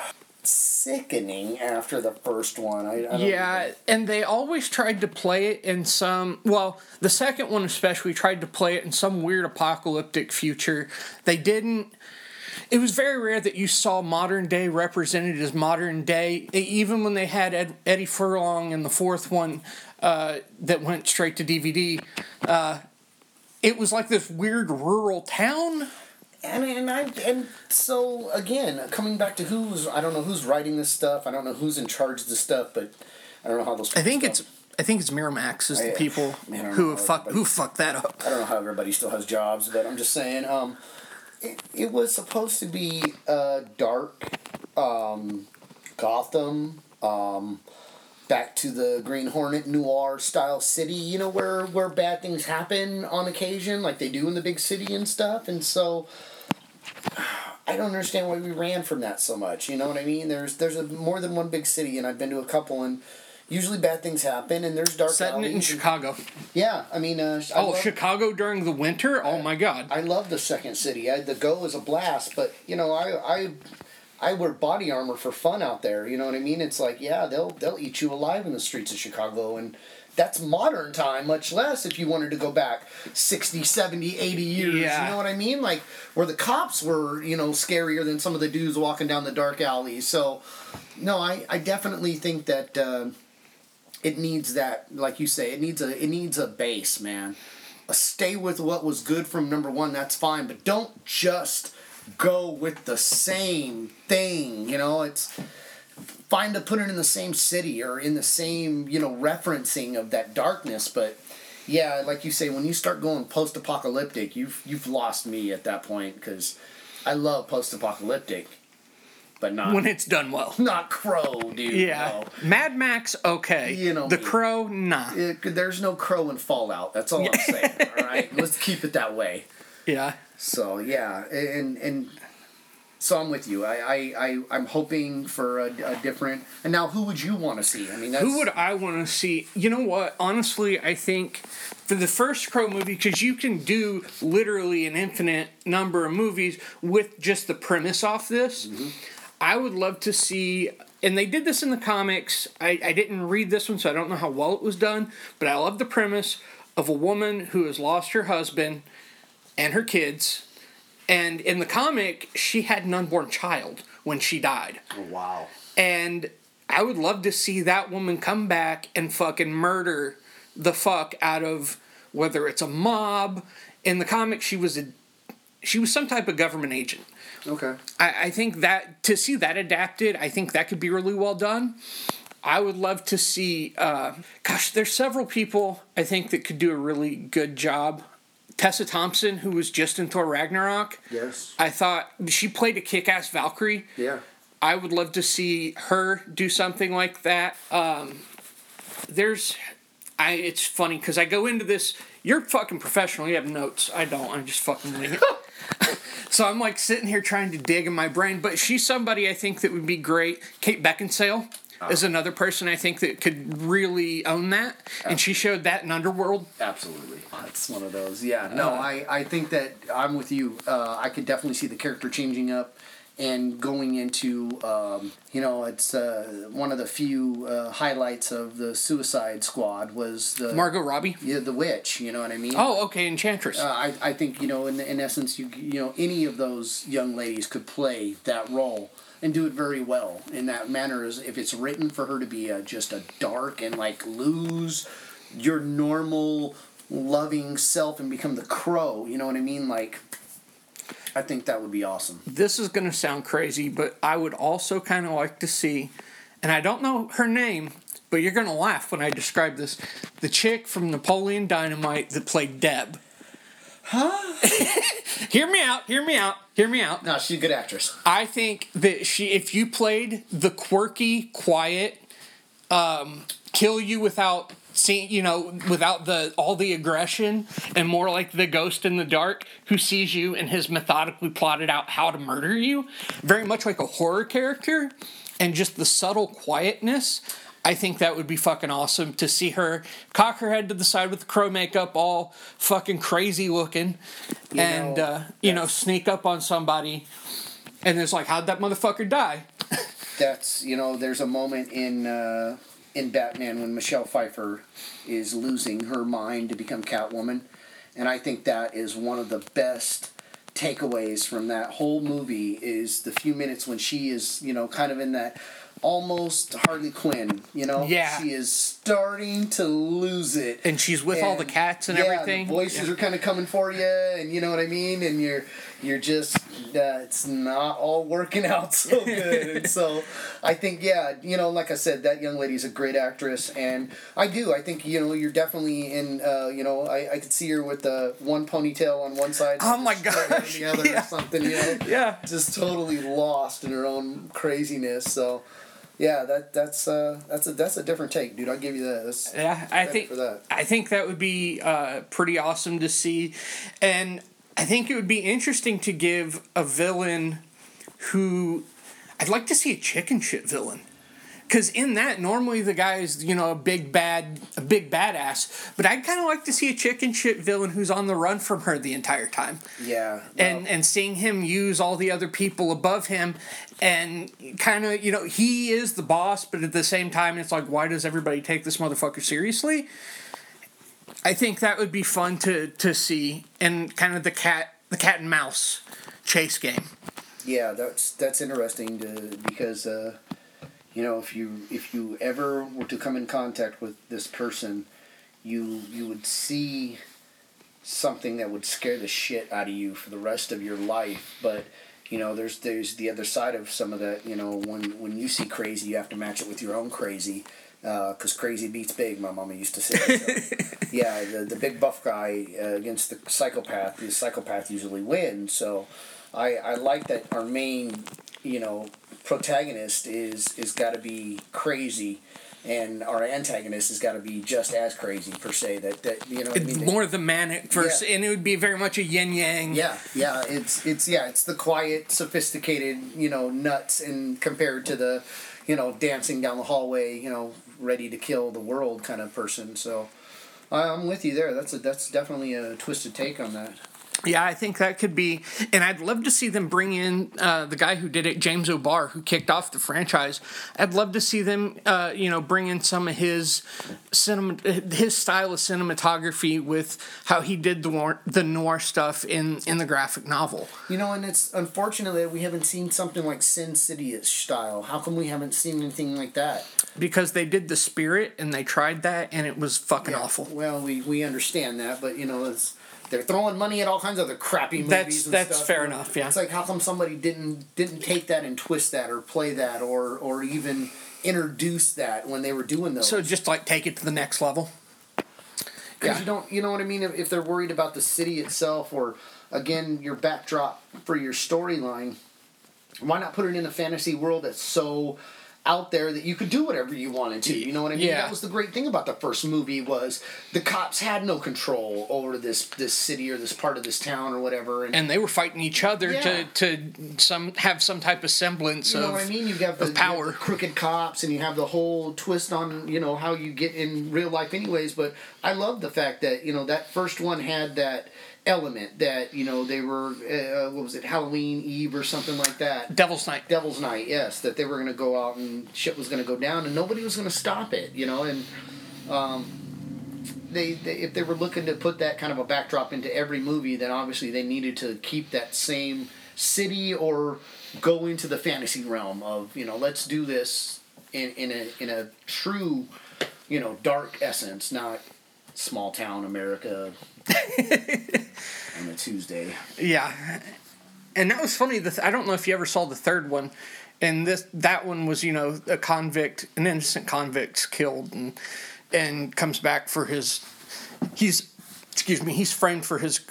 sickening after the first one. I, I Yeah, and they always tried to play it in some. Well, the second one especially tried to play it in some weird apocalyptic future. They didn't. It was very rare that you saw modern day represented as modern day. Even when they had Ed, Eddie Furlong in the fourth one uh, that went straight to DVD, uh, it was like this weird rural town. And and I and so again, coming back to who's I don't know who's writing this stuff. I don't know who's in charge of this stuff, but I don't know how those. I think it's. I think it's Miramax is the people man, who fuck who fucked that up. I don't know how everybody still has jobs, but I'm just saying. Um, it, it was supposed to be uh, dark, um, Gotham, um, back to the Green Hornet noir style city. You know where where bad things happen on occasion, like they do in the big city and stuff. And so, I don't understand why we ran from that so much. You know what I mean? There's there's a, more than one big city, and I've been to a couple and. Usually bad things happen, and there's dark. Setting it in Chicago. Yeah, I mean, uh, I Oh, love- Chicago during the winter? Oh my god. I love the second city. I, the go is a blast, but you know, I I I wear body armor for fun out there. You know what I mean? It's like, yeah, they'll they'll eat you alive in the streets of Chicago and that's modern time, much less if you wanted to go back 60, 70, 80 years. Yeah. You know what I mean? Like where the cops were, you know, scarier than some of the dudes walking down the dark alleys. So, no, I, I definitely think that uh, it needs that, like you say, it needs a it needs a base, man. Uh, stay with what was good from number one. That's fine, but don't just go with the same thing. You know, it's fine to put it in the same city or in the same you know referencing of that darkness, but yeah, like you say, when you start going post-apocalyptic, you've you've lost me at that point because I love post-apocalyptic, but not when it's done well. not Crow, dude. Yeah. no. Mad Max, okay. You know The me. Crow, nah. It, there's no crow in Fallout. That's all I'm saying. All right, let's keep it that way. Yeah. So yeah, and and so I'm with you. I I, I I'm hoping for a, a different. And now, who would you want to see? I mean, that's, Who would I want to see? You know what? Honestly, I think for the first Crow movie, because you can do literally an infinite number of movies with just the premise off this, mm-hmm. I would love to see. And they did this in the comics. I, I didn't read this one, so I don't know how well it was done. But I love the premise of a woman who has lost her husband and her kids. And in the comic, she had an unborn child when she died. Oh, wow. And I would love to see that woman come back and fucking murder the fuck out of whether it's a mob. In the comic, she was a she was some type of government agent. Okay. I, I think that to see that adapted, I think that could be really well done. I would love to see. Uh, gosh, there's several people I think that could do a really good job Tessa Thompson, who was just in Thor Ragnarok. Yes. I thought she played a kick-ass Valkyrie. Yeah. I would love to see her do something like that. Um, there's, I. It's funny because I go into this. You're fucking professional. You have notes. I don't. I'm just fucking winging. it. so I'm like sitting here trying to dig in my brain. But she's somebody I think that would be great. Kate Beckinsale is another person I think that could really own that, and she showed that in Underworld. Absolutely. That's one of those. Yeah. No, I, I think that I'm with you. Uh, I could definitely see the character changing up and going into, um, you know, it's uh, one of the few uh, highlights of the Suicide Squad was the Margot Robbie. Yeah, the witch. You know what I mean? Oh, okay, Enchantress. Uh, I, I think you know in, in essence you you know any of those young ladies could play that role and do it very well in that manner is if it's written for her to be a, just a dark and like lose your normal loving self and become the crow you know what i mean like i think that would be awesome this is going to sound crazy, but I would also kind of like to see, and I don't know her name, but you're going to laugh when I describe this. The chick from Napoleon Dynamite that played Deb. Huh? hear me out, hear me out, hear me out. no she's a good actress I think that she, if you played the quirky, quiet, um, kill you without seeing, you know, without the all the aggression, and more like the ghost in the dark who sees you and has methodically plotted out how to murder you, very much like a horror character, and just the subtle quietness. I think that would be fucking awesome to see her cock her head to the side with the crow makeup, all fucking crazy looking, You and know, uh, you know sneak up on somebody, and it's like, how'd that motherfucker die? that's you know there's a moment in uh, in Batman when Michelle Pfeiffer is losing her mind to become Catwoman, and I think that is one of the best takeaways from that whole movie is the few minutes when she is you know kind of in that almost Harley Quinn you know Yeah. she is starting to lose it And she's with all the cats and yeah, everything. The voices Yeah. are kind of coming for you, and you know what I mean. And you're you're just uh, it's not all working out so good. and so I think yeah, you know, like I said, that young lady is a great actress, and I do. I think you know you're definitely in. Uh, you know, I, I could see her with the one ponytail on one side. Oh my just on gosh, the other yeah. or something. You know, Yeah. just totally lost in her own craziness. So. Yeah, that that's uh that's a that's a different take, dude. I'll give you that. That's, Yeah, I think for that. I think that would be uh, pretty awesome to see, and I think it would be interesting to give a villain who I'd like to see a chicken shit villain. Because in that, normally the guy is, you know, a big bad, a big badass. But I'd kind of like to see a chicken shit villain who's on the run from her the entire time. Yeah, and and seeing him use all the other people above him and kind of you know he is the boss but at the same time it's like why does everybody take this motherfucker seriously i think that would be fun to to see and kind of the cat the cat and mouse chase game Yeah, that's that's interesting to because uh, you know if you if you ever were to come in contact with this person, you you would see something that would scare the shit out of you for the rest of your life. But you know, there's there's the other side of some of that. You know, when when you see crazy, you have to match it with your own crazy. Because crazy beats big, my mama used to say. So, yeah, the, the big buff guy uh, against the psychopath, the psychopath usually wins. So I, I like that our main, you know, protagonist is is got to be crazy, and our antagonist has got to be just as crazy per se. That that you know, what I mean? more the manic versus Yeah. and it would be very much a yin yang Yeah, yeah, it's it's yeah, it's the quiet, sophisticated, you know, nuts, and compared to the, you know, dancing down the hallway, you know, ready to kill the world kind of person. So, I'm with you there. That's a that's definitely a twisted take on that. Yeah, I think that could be, and I'd love to see them bring in uh, the guy who did it, James O'Barr, who kicked off the franchise. I'd love to see them, uh, you know, bring in some of his cinema, his style of cinematography with how he did the noir, the noir stuff in in the graphic novel. You know, and it's unfortunate that we haven't seen something like Sin City style. How come we haven't seen anything like that? Because they did the Spirit and they tried that and it was fucking awful. Well, we we understand that, but you know, it's they're throwing money at all kinds of other crappy movies. That's- that's stuff. fair enough, yeah. It's like how come somebody didn't didn't take that and twist that or play that or or even introduce that when they were doing those. So just like take it to the next level. because Yeah. you don't you know what I mean if, if they're worried about the city itself or again your backdrop for your storyline why not put it in a fantasy world that's so out there that you could do whatever you wanted to you know what I mean Yeah. that was the great thing about the first movie was the cops had no control over this this city or this part of this town or whatever and, and they were fighting each other Yeah. to to some have some type of semblance you know of what I mean? You have the, of you have power. the crooked cops, and you have the whole twist on you know how you get in real life, anyways. But I love the fact that you know that first one had that element that you know they were uh, what was it Halloween Eve or something like that. Devil's Night. Devil's Night, yes, that they were going to go out and shit was going to go down, and nobody was going to stop it, you know, and. Um, they, they if they were looking to put that kind of a backdrop into every movie, then obviously they needed to keep that same city or go into the fantasy realm of you know let's do this in, in a in a true you know dark essence, not small town America on a Tuesday. Yeah, and that was funny. The th- I don't know if you ever saw the third one, and this that one was you know a convict, an innocent convict's killed, and and comes back for his he's excuse me he's framed for his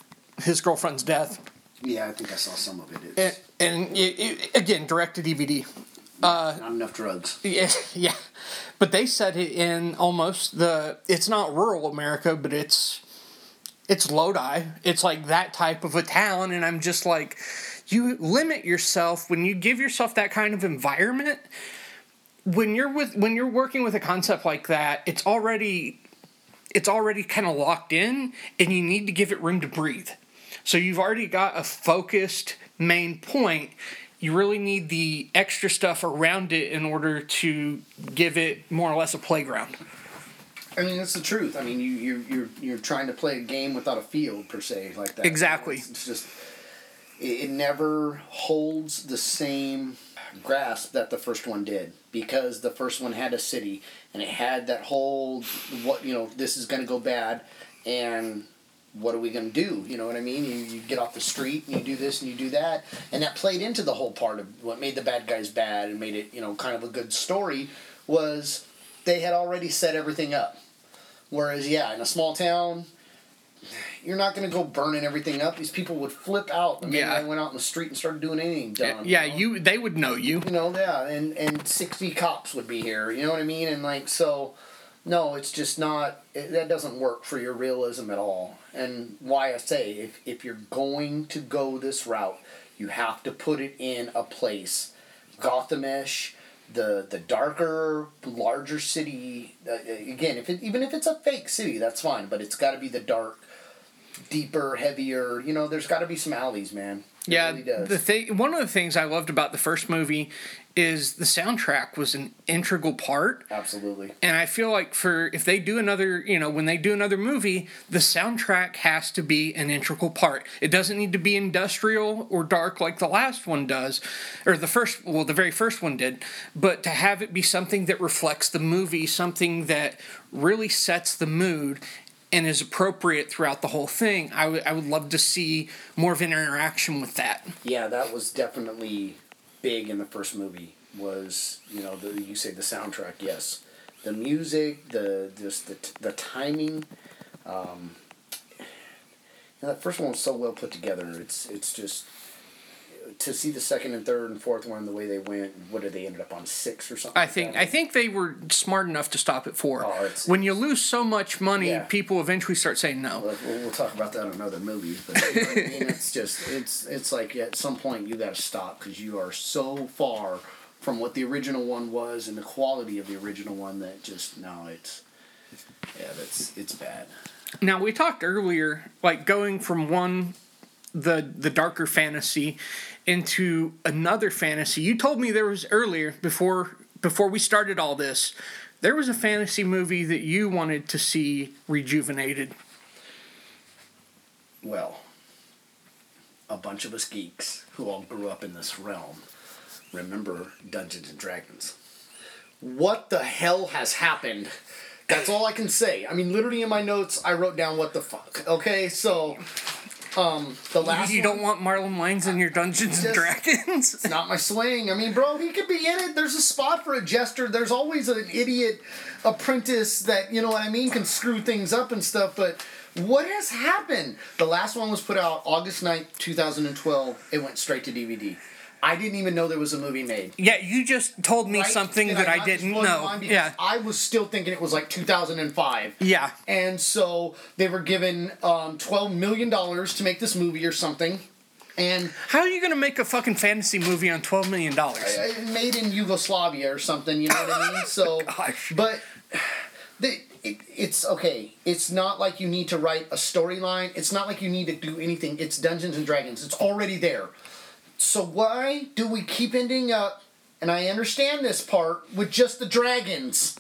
his girlfriend's death, Yeah, I think I saw some of it. and, It's and it, it, again direct to DVD. Uh, not enough drugs. Yeah, yeah, but they set it in almost the. It's not rural America, but it's it's Lodi. It's like that type of a town, and I'm just like, you limit yourself when you give yourself that kind of environment. When you're with when you're working with a concept like that, it's already it's already kind of locked in, and you need to give it room to breathe. So you've already got a focused main point. You really need the extra stuff around it in order to give it more or less a playground. I mean, it's the truth. I mean, you you you're you're trying to play a game without a field per se, like that. Exactly. It's, it's just it, it never holds the same grasp that the first one did because the first one had a city and it had that whole what you know this is going to go bad and what are we going to do you know what i mean you, you get off the street and you do this and you do that and that played into the whole part of what made the bad guys bad and made it you know kind of a good story was they had already set everything up whereas yeah in a small town you're not going to go burning everything up these people would flip out and Yeah. yeah. they went out in the street and started doing anything dumb yeah, you know? you they would know you. you know, yeah, and and sixty cops would be here. You know what I mean? And like, so, no, it's just not. It, that doesn't work for your realism at all. And why I say, if if you're going to go this route, you have to put it in a place, Gothamish, the the darker, larger city. Uh, again, if it, even if it's a fake city, that's fine. But it's got to be the dark, deeper, heavier. You know, there's got to be some alleys, man. It Yeah, really does. the thing. One of the things I loved about the first movie is the soundtrack was an integral part. Absolutely. And I feel like for if they do another, you know, when they do another movie, the soundtrack has to be an integral part. It doesn't need to be industrial or dark like the last one does, or the first, well, the very first one did, but to have it be something that reflects the movie, something that really sets the mood and is appropriate throughout the whole thing. I would would love to see more of an interaction with that. Yeah, that was definitely big in the first movie. Was you know the you say the soundtrack? Yes, the music, the just the the timing. Um, you know, that first one was so well put together. It's it's just to see the second and third and fourth one the way they went. What did they ended up on six or something? I like think that? I think they were smart enough to stop at four. Oh, it's- when you lose so much money, Yeah. people eventually start saying no. We'll, we'll we'll talk about that in another movie. But I mean, it's just it's it's like at some point you got to stop because you are so far from what the original one was and the quality of the original one that just no, it's yeah, that's it's bad. Now we talked earlier, like going from one the the darker fantasy into another fantasy. You told me there was earlier before before we started all this, there was a fantasy movie that you wanted to see rejuvenated. Well, a bunch of us geeks who all grew up in this realm remember Dungeons and Dragons. What the hell has happened? That's all I can say. I mean, literally in my notes, I wrote down what the fuck. Okay, so Um, the last you one, don't want Marlon Wayans in your Dungeons and Dragons. It's not my swing. I mean, bro, he could be in it. There's a spot for a jester. There's always an idiot apprentice that, you know what I mean, can screw things up and stuff. But what has happened? The last one was put out August 9th, 2012. It went straight to DVD. I didn't even know there was a movie made. yeah, you just told me Right? something that I, just didn't know. Yeah, I was still thinking it was like 2005. yeah. And so they were given um, $12 million to make this movie or something. And How are you gonna make a fucking fantasy movie on twelve million dollars? made in Yugoslavia or something, you know what I mean? So, Gosh. but the, it, it's okay. It's not like you need to write a storyline. It's not like you need to do anything. It's Dungeons and Dragons. It's already there. So why do we keep ending up? And I understand this part with just the dragons.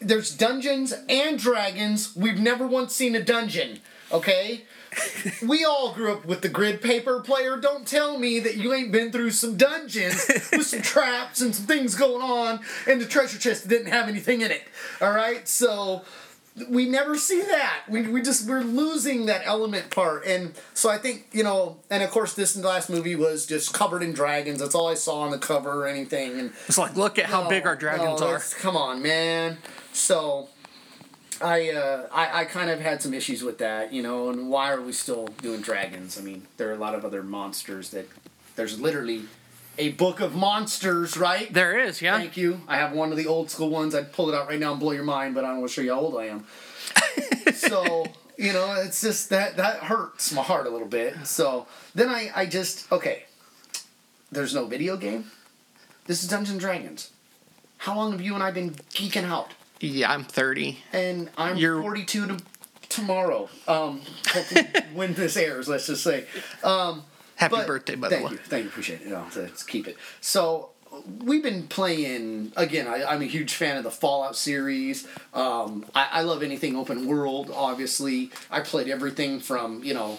There's dungeons and dragons. We've never once seen a dungeon. Okay. we all grew up with the grid paper player. Don't tell me that you ain't been through some dungeons with some traps and some things going on, and the treasure chest didn't have anything in it. All right, so we never see that. We, we just we're losing that element part, and so I think you know. And of course, this last movie was just covered in dragons. That's all I saw on the cover or anything. And It's like look at how no, big our dragons no, are. Come on, man. So. I, uh, I I kind of had some issues with that, you know, and why are we still doing dragons? I mean, there are a lot of other monsters that there's literally a book of monsters, right? There is, yeah. Thank you. I have one of the old school ones. I'd pull it out right now and blow your mind, but I don't want to show you how old I am. so, you know, it's just that that hurts my heart a little bit. So then I, I just okay. There's no video game. This is Dungeons and Dragons. How long have you and I been geeking out? Yeah, I'm thirty. And I'm You're- 42 to tomorrow. Um, when this airs, let's just say. Um, Happy but- birthday, by the thank way. you, thank you, appreciate it. You know, let's keep it. So we've been playing again. I, I'm a huge fan of the Fallout series. Um, I, I love anything open world. Obviously, I played everything from you know.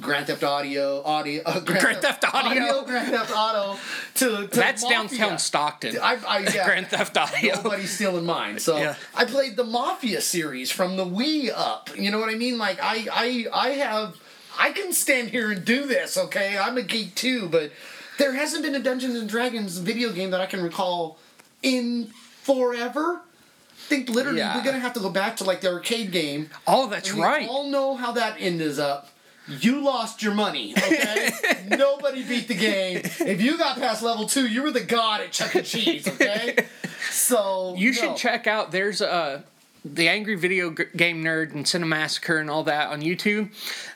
Grand Theft Audio, audio, uh, Grand, Grand Theft Audio. Grand Theft Auto, to, to That's Mafia. downtown Stockton. I, I, yeah, Grand Theft Audio. Nobody's stealing mine. So Yeah. I played the Mafia series from the Wii up. You know what I mean? Like I I I have I can stand here and do this, okay? I'm a geek too, but there hasn't been a Dungeons and Dragons video game that I can recall in forever. I think literally Yeah. we're gonna have to go back to like the arcade game. Oh, that's we right. all know how that end is up. You lost your money, okay? Nobody beat the game. If you got past level two, you were the god at Chuck E. Cheese, okay? So You no. should check out. There's uh, the Angry Video Game Nerd and Cinemassacre and all that on YouTube.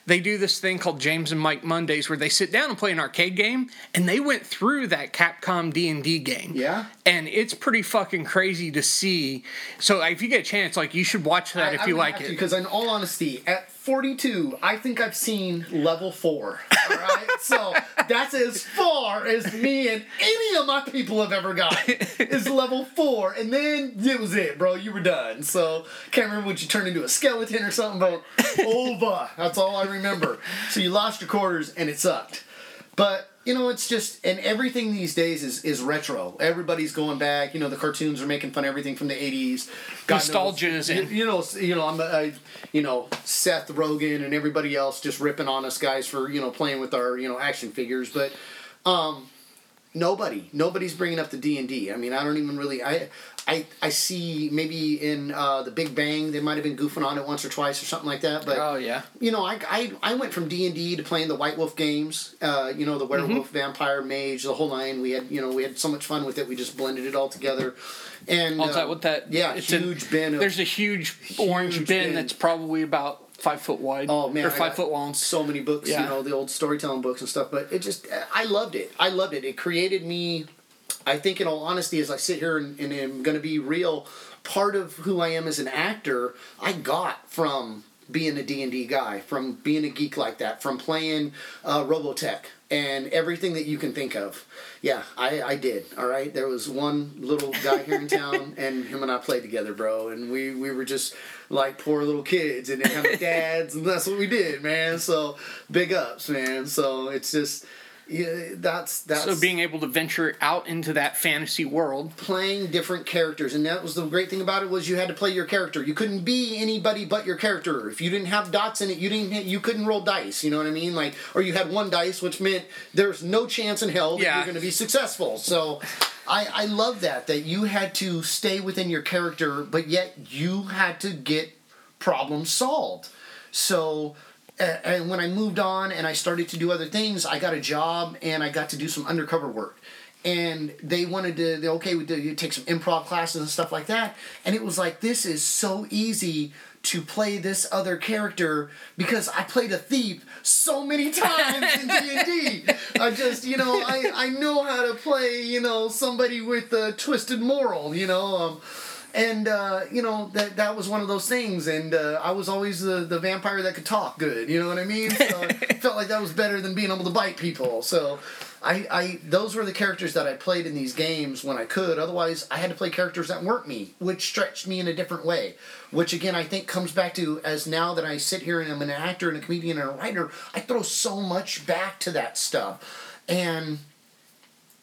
They do this thing called James and Mike Mondays where they sit down and play an arcade game, and they went through that Capcom D and D game. Yeah? and it's pretty fucking crazy to see. So if you get a chance, like you should watch that if you like it. Because in all honesty, at 42, I think I've seen level four. All right, so that's as far as me and any of my people have ever gotten is level four, and then it was it, bro. You were done. So can't remember what you turned into a skeleton or something, but over. That's all I remember. So you lost your quarters, and it sucked. But you know, it's just and everything these days is is retro. Everybody's going back. You know, the cartoons are making fun of everything from the '80s. God knows- Nostalgia is in. You, you know, you know, I'm, I, you know, Seth Rogen and everybody else just ripping on us guys for you know playing with our you know action figures, but um, nobody, nobody's bringing up the D and D. I mean, I don't even really. I, I, I see maybe in uh, the Big Bang they might have been goofing on it once or twice or something like that, but oh yeah. you know, I, I, I went from D and D to playing the White Wolf games. Uh, you know, the werewolf, vampire, mage, the whole nine. We had, you know, we had so much fun with it. We just blended it all together. And Oh, is that uh, what that? Yeah, it's a- huge bin. Of, There's a huge, orange bin, bin. that's probably about five foot wide. Oh man, or five foot long. So many books, Yeah. you know, the old storytelling books and stuff. But it just, I loved it. I loved it. It created me. I think, in all honesty, as I sit here and, and am going to be real, part of who I am as an actor, I got from being a D&D guy, from being a geek like that, from playing uh, Robotech and everything that you can think of. Yeah, I, I did. All right, there was one little guy here in town, and him and I played together, bro. And we we were just like poor little kids, and kind of dads, and that's what we did, man. So big ups, man. So it's just yeah, that's that's So being able to venture out into that fantasy world. playing different characters and that was the great thing about it was you had to play your character. You couldn't be anybody but your character. If you didn't have dots in it you didn't you couldn't roll dice you know what i mean? Like or you had one dice which meant there's no chance in hell that Yeah. you're going to be successful. So i i love that that you had to stay within your character but yet you had to get problems solved. So and when I moved on and I started to do other things, I got a job and I got to do some undercover work. And they wanted to, they, okay, we do, you take some improv classes and stuff like that. And it was like, this is so easy to play this other character because I played a thief so many times in D&D. I just, you know, I, I know how to play, you know, somebody with a twisted moral, you know. Um, and uh, you know that that was one of those things. And uh, i was always the, the vampire that could talk good. You know what i mean? So i felt like that was better than being able to bite people. So I, I those were the characters that i played in these games when i could. Otherwise i had to play characters that weren't me which stretched me in a different way. Which again i think comes back to as now that i sit here and i'm an actor and a comedian and a writer i throw so much back to that stuff. And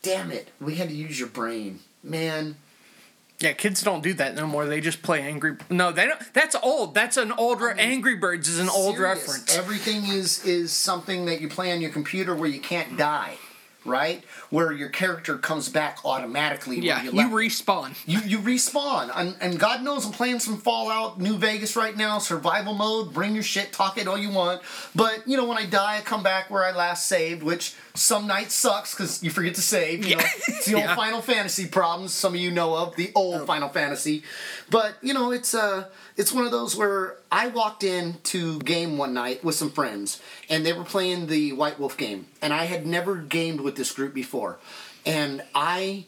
damn it we had to use your brain. Man Yeah, kids don't do that no more. They just play Angry. No, they don't. That's old. That's an old. Re- Angry Birds is an old reference. Everything is is something that you play on your computer where you can't die, right? Where your character comes back automatically. Yeah, you, you respawn. you you respawn, and, and God knows I'm playing some Fallout New Vegas right now, survival mode. Bring your shit, talk it all you want. But you know, when I die, I come back where I last saved, which some nights sucks because you forget to save. You know, it's the old Yeah. Final Fantasy problems. Some of you know of the old Final Fantasy, but you know, it's uh, it's one of those where I walked into game one night with some friends, and they were playing the White Wolf game, and I had never gamed with this group before, and I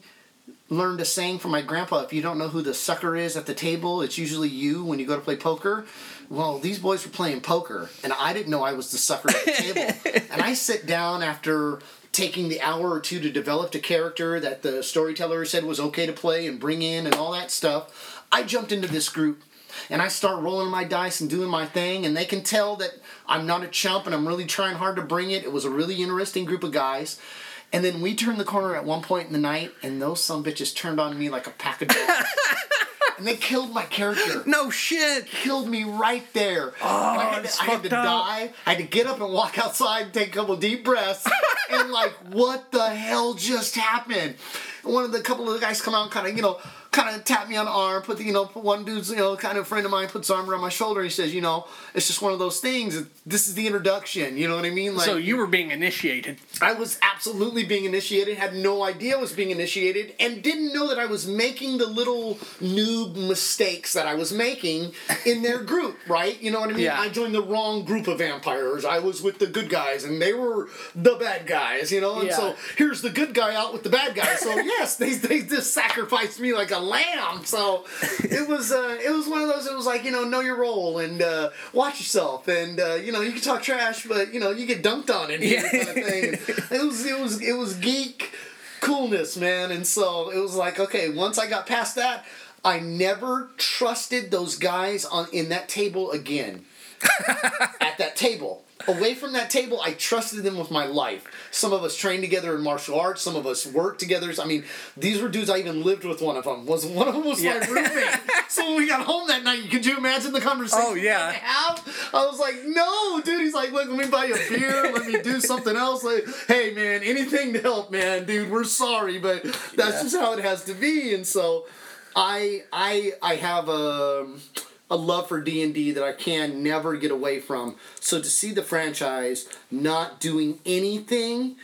learned a saying from my grandpa if you don't know who the sucker is at the table it's usually you when you go to play poker. Well these boys were playing poker and i didn't know i was the sucker at the table. And i sit down after taking the hour or two to develop the character that the storyteller said was okay to play and bring in and all that stuff. I jumped into this group and I start rolling my dice and doing my thing, and they can tell that I'm not a chump and I'm really trying hard to bring it. It was a really interesting group of guys. And then we turned the corner at one point in the night, and those some bitches turned on me like a pack of dogs. and they killed my character. No shit. Killed me right there. Oh, I had to, I had to die. I had to get up and walk outside and take a couple deep breaths. and like, what the hell just happened? And one of the couple of the guys come out and kind of, you know, kind of tap me on the arm, put the, you know, one dude's, you know, kind of friend of mine puts his arm around my shoulder. And he says, you know, it's just one of those things. This is the introduction. You know what I mean? Like, so you were being initiated. I was absolutely being initiated, had no idea I was being initiated, and didn't know that I was making the little noob mistakes that I was making in their group, right? You know what I mean? Yeah. I joined the wrong group of vampires. I was with the good guys, and they were the bad guys, you know? And Yeah. so here's the good guy out with the bad guy. So yes, they, they just sacrificed me like a lamb. So it was uh, it was one of those, it was like, you know, know your role and uh, watch yourself. And, uh, you know, you can talk trash, but, you know, you get dunked on in here kind of thing. And it was it was it was geek coolness, man. And so it was like, okay, once I got past that, I never trusted those guys on in that table again. At that table. Away from that table, I trusted them with my life. Some of us trained together in martial arts. Some of us worked together. I mean, these were dudes. I even lived with one of them. Was one of them was Yeah. my roommate. so when we got home that night, could you imagine the conversation? Oh, yeah. have? I was like, no, dude. He's like, look, let me buy you a beer. Let me do something else. Like, hey, man, anything to help, man, dude. We're sorry, but that's just how it has to be. And so, I I I have a a love for D and D that I can never get away from. So to see the franchise not doing anything.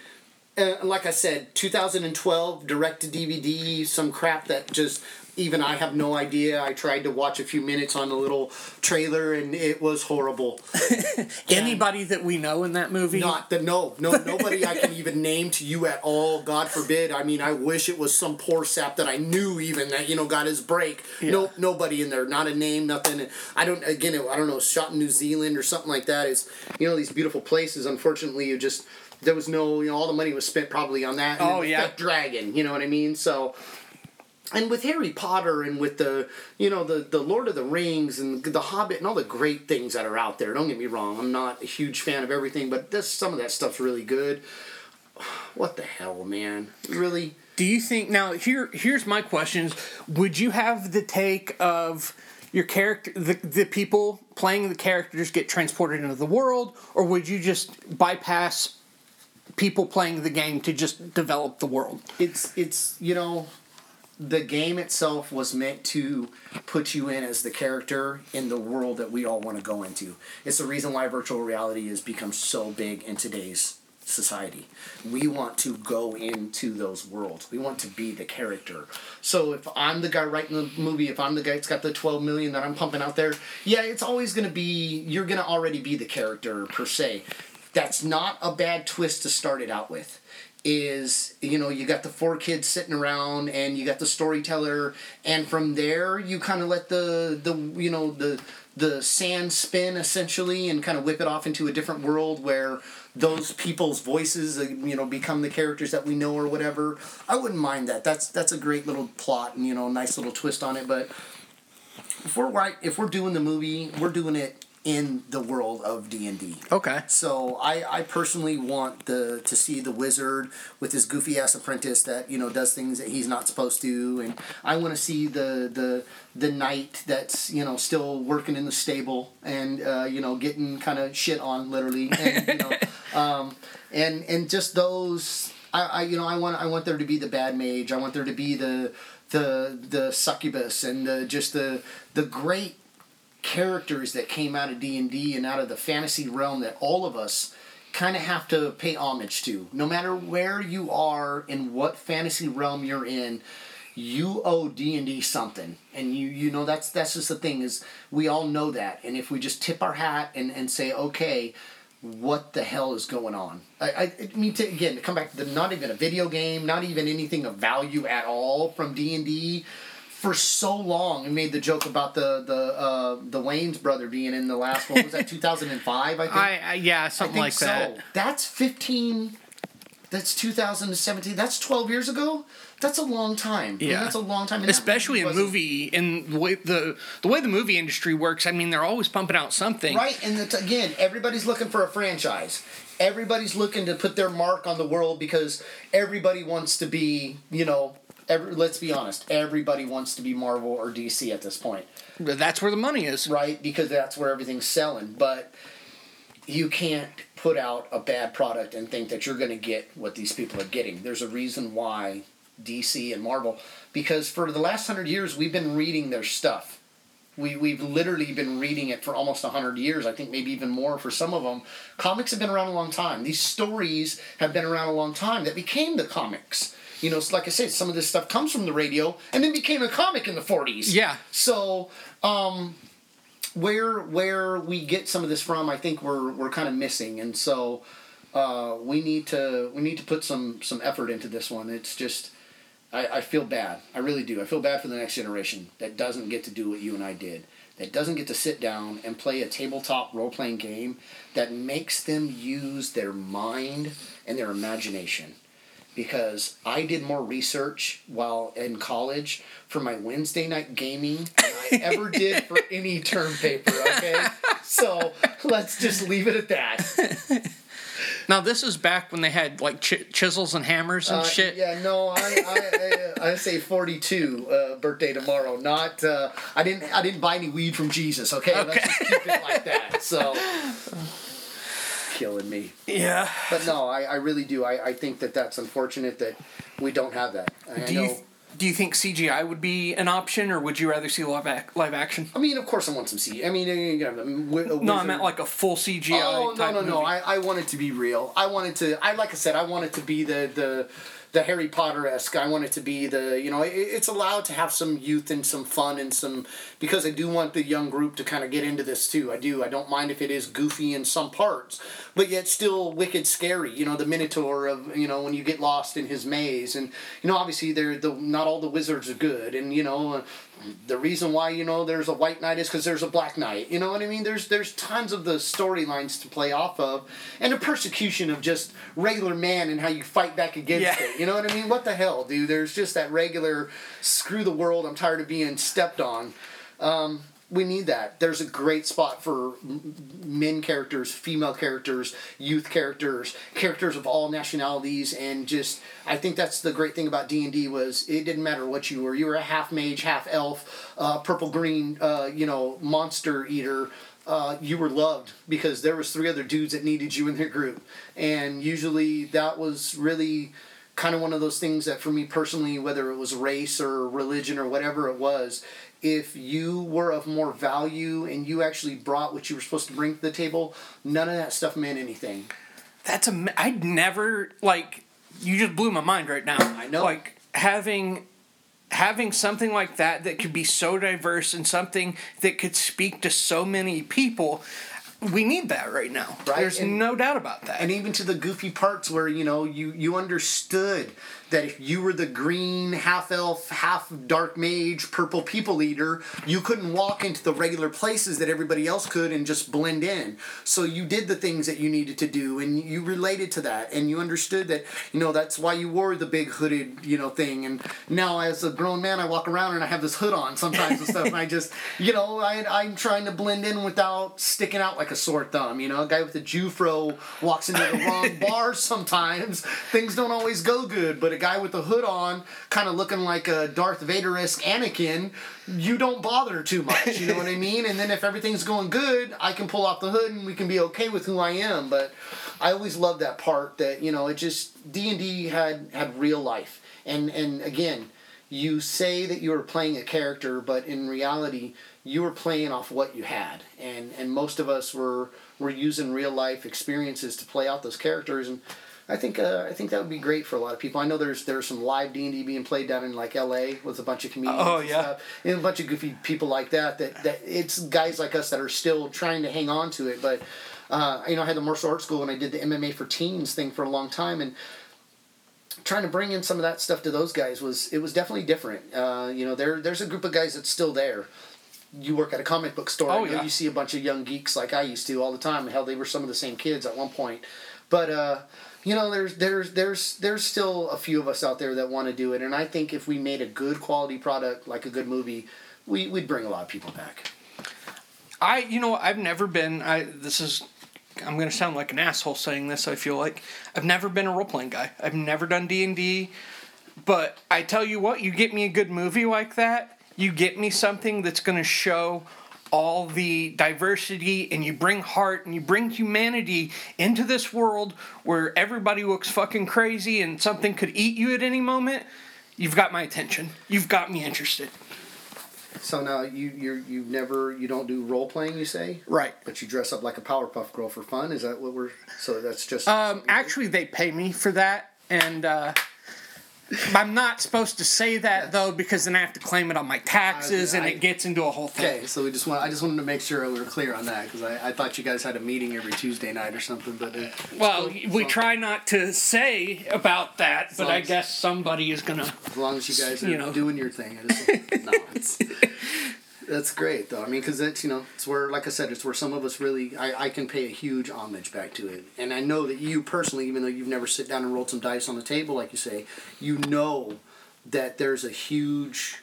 Uh, like I said, 2012 direct to DVD, some crap that just even I have no idea. I tried to watch a few minutes on the little trailer and it was horrible. Anybody that we know in that movie? Not the no, no, nobody I can even name to you at all. God forbid. I mean, I wish it was some poor sap that I knew even that you know got his break. No, nobody in there. Not a name, nothing. I don't. Again, I don't know. Shot in New Zealand or something like that. It's you know these beautiful places. Unfortunately, you just there was no. You know, all the money was spent probably on that. Oh, yeah. fake dragon. You know what I mean? So and with Harry Potter and with the you know the the Lord of the Rings and the Hobbit and all the great things that are out there. Don't get me wrong, I'm not a huge fan of everything, but this some of that stuff's really good. what the hell, man? Really? Do you think now here here's my questions. Would you have the take of your character the, the people playing the characters get transported into the world or would you just bypass people playing the game to just develop the world? It's it's you know the game itself was meant to put you in as the character in the world that we all want to go into. It's the reason why virtual reality has become so big in today's society. We want to go into those worlds. We want to be the character. So if I'm the guy writing the movie, if I'm the guy that's got the 12 million that I'm pumping out there, yeah, it's always going to be you're going to already be the character per se. That's not a bad twist to start it out with is you know you got the four kids sitting around and you got the storyteller. And from there you kind of let the the you know the the sand spin essentially and kind of whip it off into a different world where those people's voices uh, you know become the characters that we know or whatever. I wouldn't mind that. That's that's a great little plot and you know nice little twist on it but if we're right if we're doing the movie we're doing it in the world of D&D. Okay. So I, I personally want the to see the wizard with his goofy ass apprentice that you know does things that he's not supposed to, and I want to see the the the knight that's you know still working in the stable and uh, you know getting kind of shit on literally, and you know, um, and and just those. I, I you know I want I want there to be the bad mage. I want there to be the the the succubus and the just the the great characters that came out of D&D and out of the fantasy realm that all of us kind of have to pay homage to. No matter where you are in what fantasy realm you're in, you owe D&D something. And you you know that's that's just the thing is we all know that. And if we just tip our hat and and say, "Okay, what the hell is going on? I, I, mean, to, again, to come back to the, not even a video game, not even anything of value at all from D and D. For so long, and made the joke about the the uh, the Wayans brother being in the last one. Was that two thousand and five? I think. I, I yeah, something I like think that. That's fifteen. That's two thousand and seventeen. That's twelve years ago. That's a long time. I mean, Yeah, that's a long time. Especially in wasn't- movie in the way the the way the movie industry works. I mean, they're always pumping out something. Right, and it's, again, everybody's looking for a franchise. Everybody's looking to put their mark on the world because everybody wants to be, you know, every, let's be honest, everybody wants to be Marvel or DC at this point, But That's where the money is. right? Because that's where everything's selling. But you can't put out a bad product and think that you're going to get what these people are getting. There's a reason why DC and Marvel, because for the last hundred years we've been reading their stuff. We, we've literally been reading it for almost 100 years, I think maybe even more for some of them. Comics have been around a long time. These stories have been around a long time that became the comics. You know, like I said, some of this stuff comes from the radio and then became a comic in the 40s. Yeah. So, um, where where we get some of this from, I think we're we're kind of missing, and so uh, we need to we need to put some some effort into this one. It's just I, I feel bad. I really do. I feel bad for the next generation that doesn't get to do what you and I did. That doesn't get to sit down and play a tabletop role playing game that makes them use their mind and their imagination because I did more research while in college for my Wednesday night gaming than I ever did for any term paper, okay? So let's just leave it at that. Now this is back when they had like ch- chisels and hammers and Uh, shit. Yeah, no, I I, I, I say forty two uh, birthday tomorrow. Not uh, I didn't I didn't buy any weed from Jesus. Okay, let's just keep it like that. So killing me. Yeah. But no, I, I really do. I, I think that that's unfortunate that we don't have that. I Do know. you do you think CGI would be an option, or would you rather see live ac- live action? I mean, of course, I want some CGI. I mean, you know, wi- a No, I meant like a full CGI. Oh no no no! movie. I, I want it to be real. I want it to. I like I said. I want it to be the the the Harry Potter esque. I want it to be the you know. It, it's allowed to have some youth and some fun and some because I do want the young group to kind of get into this too. I do. I don't mind if it is goofy in some parts, but yet still wicked scary. You know, the Minotaur of you know when you get lost in his maze, and you know obviously they're the not all the wizards are good, and you know. The reason why you know there's a white knight is because there's a black knight. You know what I mean? There's there's tons of the storylines to play off of, and the persecution of just regular man and how you fight back against Yeah. it. You know what I mean? What the hell, dude? There's just that regular screw the world. I'm tired of being stepped on. Um, we need that. There's a great spot for men characters, female characters, youth characters, characters of all nationalities, and just I think that's the great thing about D and D was it didn't matter what you were. You were a half mage, half elf, uh, purple green, uh, you know, monster eater. Uh, you were loved because there was three other dudes that needed you in their group, and usually that was really kind of one of those things that for me personally, whether it was race or religion or whatever it was, if you were of more value and you actually brought what you were supposed to bring to the table, none of that stuff meant anything. That's a. I'd never like. You just blew my mind right now. I know. Like having having something like that that could be so diverse and something that could speak to so many people. We need that right now. Right, There's and- no doubt about that. And even to the goofy parts where you know you you understood that if you were the green half elf, half dark mage, purple people eater, you couldn't walk into the regular places that everybody else could and just blend in. So you did the things that you needed to do, and you related to that, and you understood that you know that's why you wore the big hooded you know thing. And now as a grown man, I walk around and I have this hood on sometimes and stuff, and I just you know I I'm trying to blend in without sticking out like a sore thumb. You know, a guy with a Jufro walks into the wrong bar sometimes. Things don't always go good, but a guy with the hood on, kind of looking like a Darth Vader esque Anakin, you don't bother too much. You know what I mean? And then if everything's going good, I can pull off the hood and we can be okay with who I am. But I always loved that part that you know it just D and D had had real life, and and again, you say that you were playing a character, but in reality, you were playing off what you had, and and most of us were were using real life experiences to play out those characters and. I think uh, I think that would be great for a lot of people. I know there's there's some live D and D being played down in like L.A. with a bunch of comedians. Oh, and yeah. stuff, and a bunch of goofy people like that. That that it's guys like us that are still trying to hang on to it. But uh, you know, I had the martial arts school and I did the MMA for teens thing for a long time, and trying to bring in some of that stuff to those guys was it was definitely different. Uh, you know, there there's a group of guys that's still there. You work at a comic book store. Oh, yeah. You see a bunch of young geeks like I used to all the time. Hell, they were some of the same kids at one point. But uh, you know, there's there's there's there's still a few of us out there that want to do it, and I think if we made a good quality product like a good movie, we we'd bring a lot of people back. I, you know, I've never been. I this is. I'm gonna sound like an asshole saying this. I feel like I've never been a role playing guy. I've never done D and D. But I tell you what, you get me a good movie like that. You get me something that's gonna show all the diversity and you bring heart and you bring humanity into this world where everybody looks fucking crazy and something could eat you at any moment. You've got my attention. You've got me interested. So now you you you never you don't do role playing, you say? Right. But you dress up like a Powerpuff Girl for fun. Is that what we're? So that's just. Um, actually, they pay me for that, and uh, I'm not supposed to say that though because then I have to claim it on my taxes, and I- it gets into a whole thing. Okay, so we just want I just wanted to make sure we were clear on that because I, I thought you guys had a meeting every Tuesday night or something, but uh, Well, cool. we try not to say about that, but I as- guess somebody is gonna. as long as you guys are you know. doing your thing. I just, no, that's great though. I mean, because that's you know it's where like I said it's where some of us really I, I can pay a huge homage back to it, and I know that you personally, even though you've never sit down and rolled some dice on the table like you say, you know that there's a huge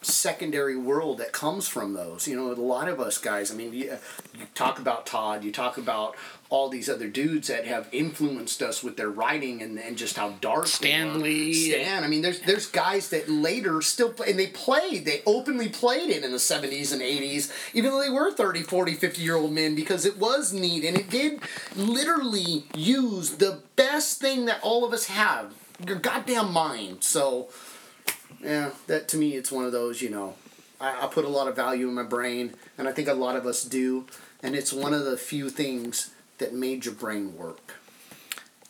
secondary world that comes from those. You know, a lot of us guys. I mean, you, you talk about Todd. You talk about all these other dudes that have influenced us with their writing and, and just how dark. Stanley. Stan. I mean, there's there's guys that later still play, and they played. They openly played it in the 70s and 80s, even though they were 30, 40, 50 year old men, because it was neat and it did literally use the best thing that all of us have your goddamn mind. So yeah, that to me, it's one of those, you know, I, I put a lot of value in my brain, and I think a lot of us do, and it's one of the few things that made your brain work.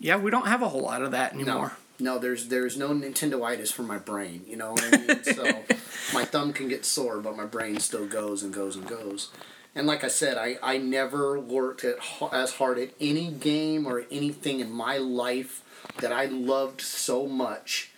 Yeah, we don't have a whole lot of that anymore. no, there's there's no Nintendoitis for my brain, you know what I mean? so my thumb can get sore, but my brain still goes and goes and goes. And like I said, I, I never worked at, as hard at any game or anything in my life that I loved so much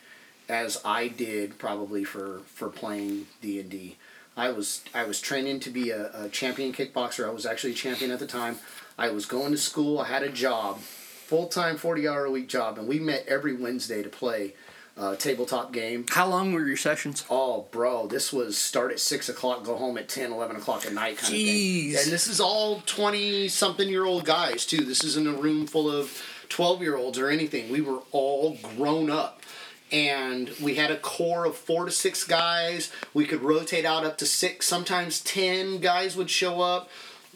as I did probably for, for playing D and D. I was I was training to be a, a champion kickboxer. I was actually a champion at the time. I was going to school. I had a job, full time, forty hour a week job, and we met every Wednesday to play uh, tabletop game. How long were your sessions? Oh, bro, this was start at 6 o'clock, go home at 10, 11 o'clock at night kind of Jeez. thing. And this is all 20 something year old guys, too. This isn't a room full of 12 year olds or anything. We were all grown up. And we had a core of four to six guys. We could rotate out up to six, sometimes 10 guys would show up.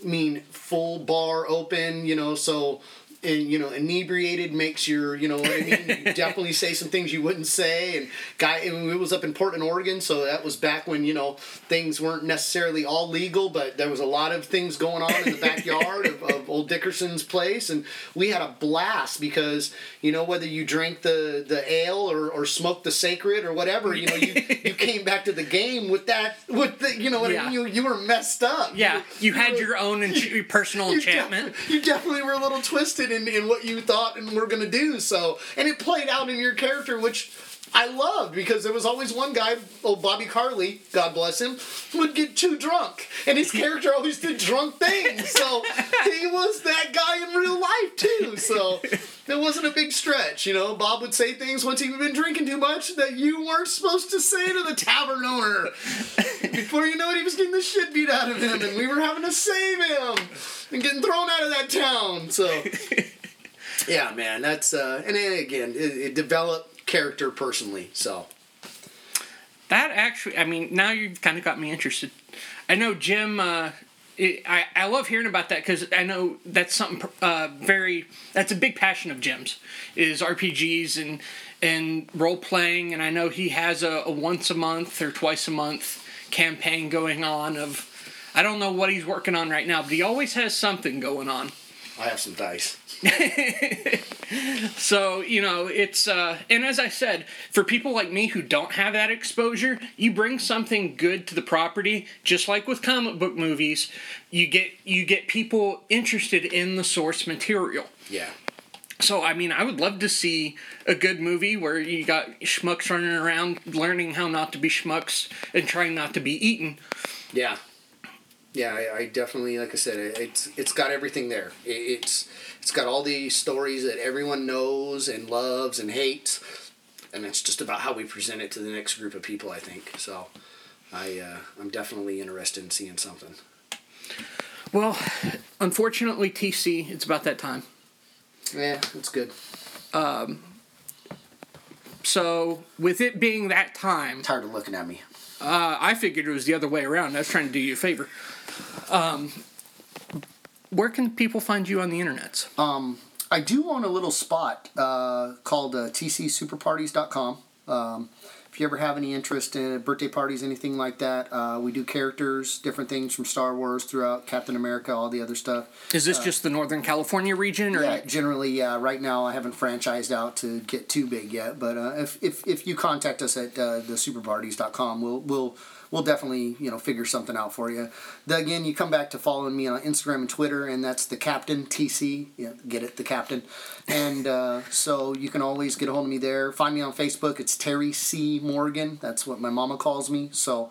I mean, full bar open, you know, so and you know inebriated makes your you know what I mean you definitely say some things you wouldn't say and guy and it was up in Portland Oregon so that was back when you know things weren't necessarily all legal but there was a lot of things going on in the backyard of, of old Dickerson's place and we had a blast because you know whether you drank the the ale or, or smoked the sacred or whatever you know you, you came back to the game with that with the you know what Yeah. I mean you, you were messed up Yeah, you had were- your own ench- personal you enchantment. def- you definitely were a little twisted in, in what you thought and were gonna do. So, and it played out in your character, which I loved because there was always one guy, oh Bobby Carley, God bless him, would get too drunk, and his character always did drunk things. So he was that guy in real life too. So wasn't a big stretch, you know. Bob would say things once he'd been drinking too much that you weren't supposed to say to the tavern owner. Before you know it, he was getting the shit beat out of him, and we were having to save him and getting thrown out of that town. So, yeah, man, that's uh, and then again, it, it developed character personally. So, That actually, I mean, now you've kind of got me interested. I know Jim. Uh, it, I I love hearing about that because I know that's something uh, very that's a big passion of Jim's is RPGs and and role playing, and I know he has a, a once a month or twice a month campaign going on of. I don't know what he's working on right now, but he always has something going on. I have some dice. So, you know, it's uh and as I said, for people like me who don't have that exposure, you bring something good to the property, just like with comic book movies, you get you get people interested in the source material. Yeah. So, I mean, I would love to see a good movie where you got schmucks running around learning how not to be schmucks and trying not to be eaten. Yeah. Yeah, I, I definitely, like I said, it, it's it's got everything there. It, it's it's got all the stories that everyone knows and loves and hates, and it's just about how we present it to the next group of people. I think so. I uh, I'm definitely interested in seeing something. Well, unfortunately, TC, it's about that time. Yeah, that's good. Um, So, with it being that time, Tired of looking at me. Uh, I figured it was the other way around. I was trying to do you a favor. Um, where can people find you on the internet? Um, I do own a little spot uh, called uh, tcsuperparties.com. Um, if you ever have any interest in birthday parties, anything like that, uh, we do characters, different things from Star Wars throughout Captain America, all the other stuff. Is this just the Northern California region, or Yeah, generally, yeah. Right now, I haven't franchised out to get too big yet, but uh, if, if if you contact us at uh, thesuperparties.com, we'll we'll we'll definitely you know figure something out for you. The, again, you come back to following me on Instagram and Twitter, and that's the Captain TC. Yeah, get it, the Captain. And uh, so you can always get a hold of me there. Find me on Facebook. It's Terry C Morgan. That's what my mama calls me. So.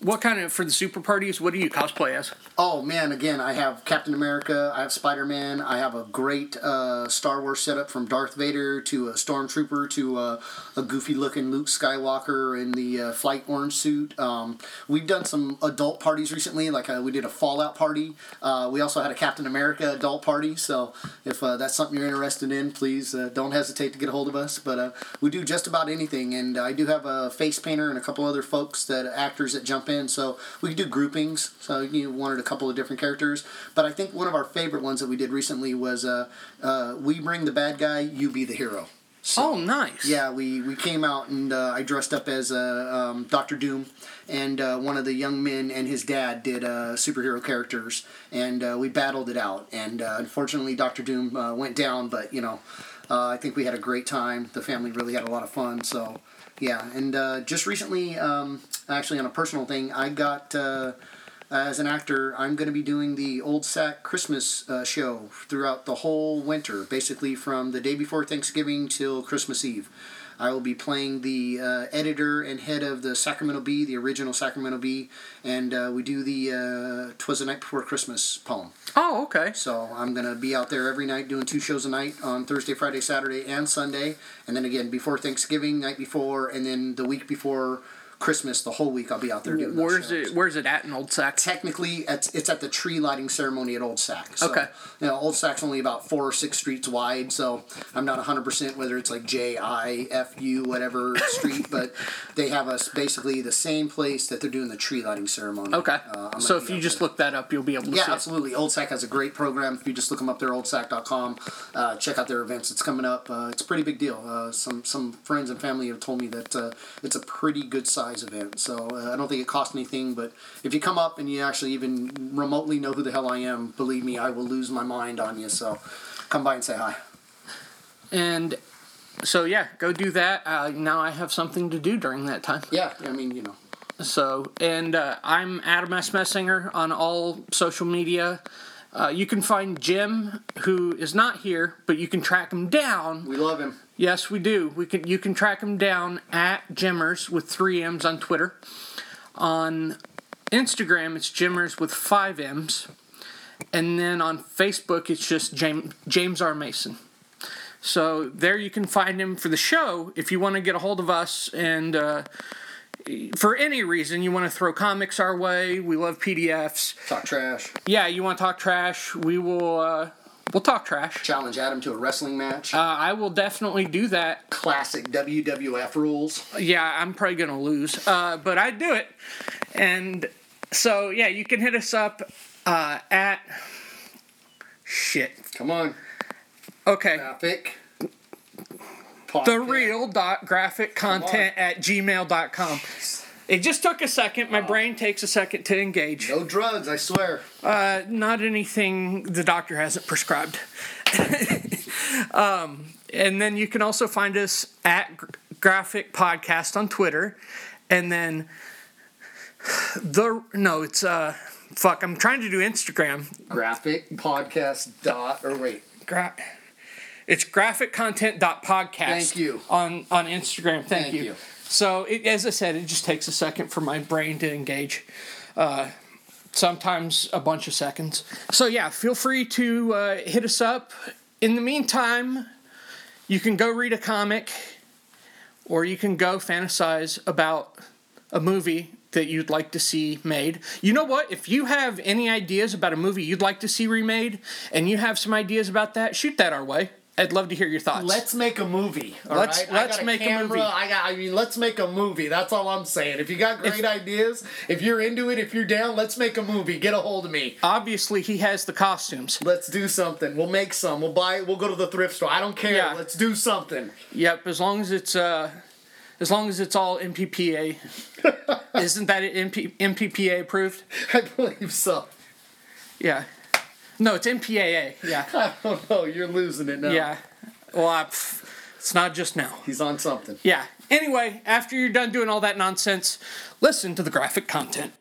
What kind of for the super parties? What do you cosplay as? Oh man, again, I have Captain America, I have Spider Man, I have a great uh, Star Wars setup from Darth Vader to a Stormtrooper to uh, a goofy looking Luke Skywalker in the uh, flight orange suit. Um, we've done some adult parties recently, like uh, we did a Fallout party. Uh, we also had a Captain America adult party, so if uh, that's something you're interested in, please uh, don't hesitate to get a hold of us. But uh, we do just about anything, and I do have a face painter and a couple other folks that actors that jump in, so we do groupings. So you wanted a couple of different characters, but I think one of our favorite ones that we did recently was uh, uh, we bring the bad guy, you be the hero. oh, nice. Yeah, we, we came out and uh, I dressed up as uh, um, Doctor Doom, and uh, one of the young men and his dad did uh, superhero characters, and uh, we battled it out. And uh, unfortunately, Doctor Doom uh, went down, but you know, uh, I think we had a great time. The family really had a lot of fun. So, yeah, and uh, just recently, um, actually on a personal thing, I got. Uh, as an actor, I'm going to be doing the Old Sack Christmas uh, show throughout the whole winter, basically from the day before Thanksgiving till Christmas Eve. I will be playing the uh, editor and head of the Sacramento Bee, the original Sacramento Bee, and uh, we do the uh, "Twas the Night Before Christmas" poem. Oh, okay. So I'm gonna be out there every night doing two shows a night on Thursday, Friday, Saturday, and Sunday, and then again before Thanksgiving, night before, and then the week before Christmas, the whole week I'll be out there doing. Where's it? Where's it at in Old Sac? Technically, it's, it's at the tree lighting ceremony at Old Sac. So, Okay. You know, Old Sac's only about four or six streets wide, so I'm not 100% whether it's like J I F U whatever street, but they have us basically the same place that they're doing the tree lighting ceremony. Okay. Uh, so if you just there. look that up, you'll be able to Yeah, see it. absolutely. Old Sac has a great program. If you just look them up there, oldsac.com, uh, check out their events. It's coming up. Uh, it's a pretty big deal. Uh, some some friends and family have told me that uh, it's a pretty good size event. So uh, I don't think it costs anything. But if you come up and you actually even remotely know who the hell I am, believe me, I will lose my mind on you. So come by and say hi. And so yeah, go do that. Uh, now I have something to do during that time. Yeah, I mean, you know. So, and uh, I'm Adam S. Messinger on all social media. Uh, you can find Jim, who is not here, but you can track him down. We love him. Yes, we do. We can. You can track him down at Jimmers with three M's on Twitter. On Instagram, it's Jimmers with five M's, and then on Facebook, it's just James James R Mason. So there you can find him for the show. If you want to get a hold of us and uh, for any reason you want to throw comics our way, we love PDFs. Talk trash. Yeah, you want to talk trash? We will. Uh, we'll talk trash. Challenge Adam to a wrestling match. Uh, I will definitely do that. Classic WWF rules. Yeah, I'm probably gonna lose, uh, but I'd do it. And so yeah, you can hit us up uh, at shit. Come on. Okay. Graphic. The real dot graphic content at gmail.com. It just took a second. My brain takes a second to engage. No drugs, I swear. Uh, not anything the doctor hasn't prescribed. um, and then you can also find us at Graphic Podcast on Twitter. And then the, no, it's, uh, fuck, I'm trying to do Instagram. Graphic podcast dot or wait. Gra- it's graphiccontent.podcast. Thank you. On, on Instagram. Thank, Thank you. you. So, it, as I said, it just takes a second for my brain to engage. Uh, sometimes a bunch of seconds. So, yeah, feel free to uh, hit us up. In the meantime, you can go read a comic or you can go fantasize about a movie that you'd like to see made. You know what? If you have any ideas about a movie you'd like to see remade and you have some ideas about that, shoot that our way. I'd love to hear your thoughts. Let's make a movie. all Let's- right? Let's make a movie. I got. I mean, let's make a movie. That's all I'm saying. If you got great ideas, if you're into it, if you're down, let's make a movie. Get a hold of me. Obviously, he has the costumes. Let's do something. We'll make some. We'll buy. We'll go to the thrift store. I don't care. Yeah. Let's do something. Yep, as long as it's uh, as long as it's all MPPA. Isn't that it MP, MPPA approved? I believe so. Yeah. No, it's MPAA. Yeah. I don't know. You're losing it now. Yeah. Well, I, pff, it's not just now. He's on something. Yeah. Anyway, after you're done doing all that nonsense, listen to the graphic content.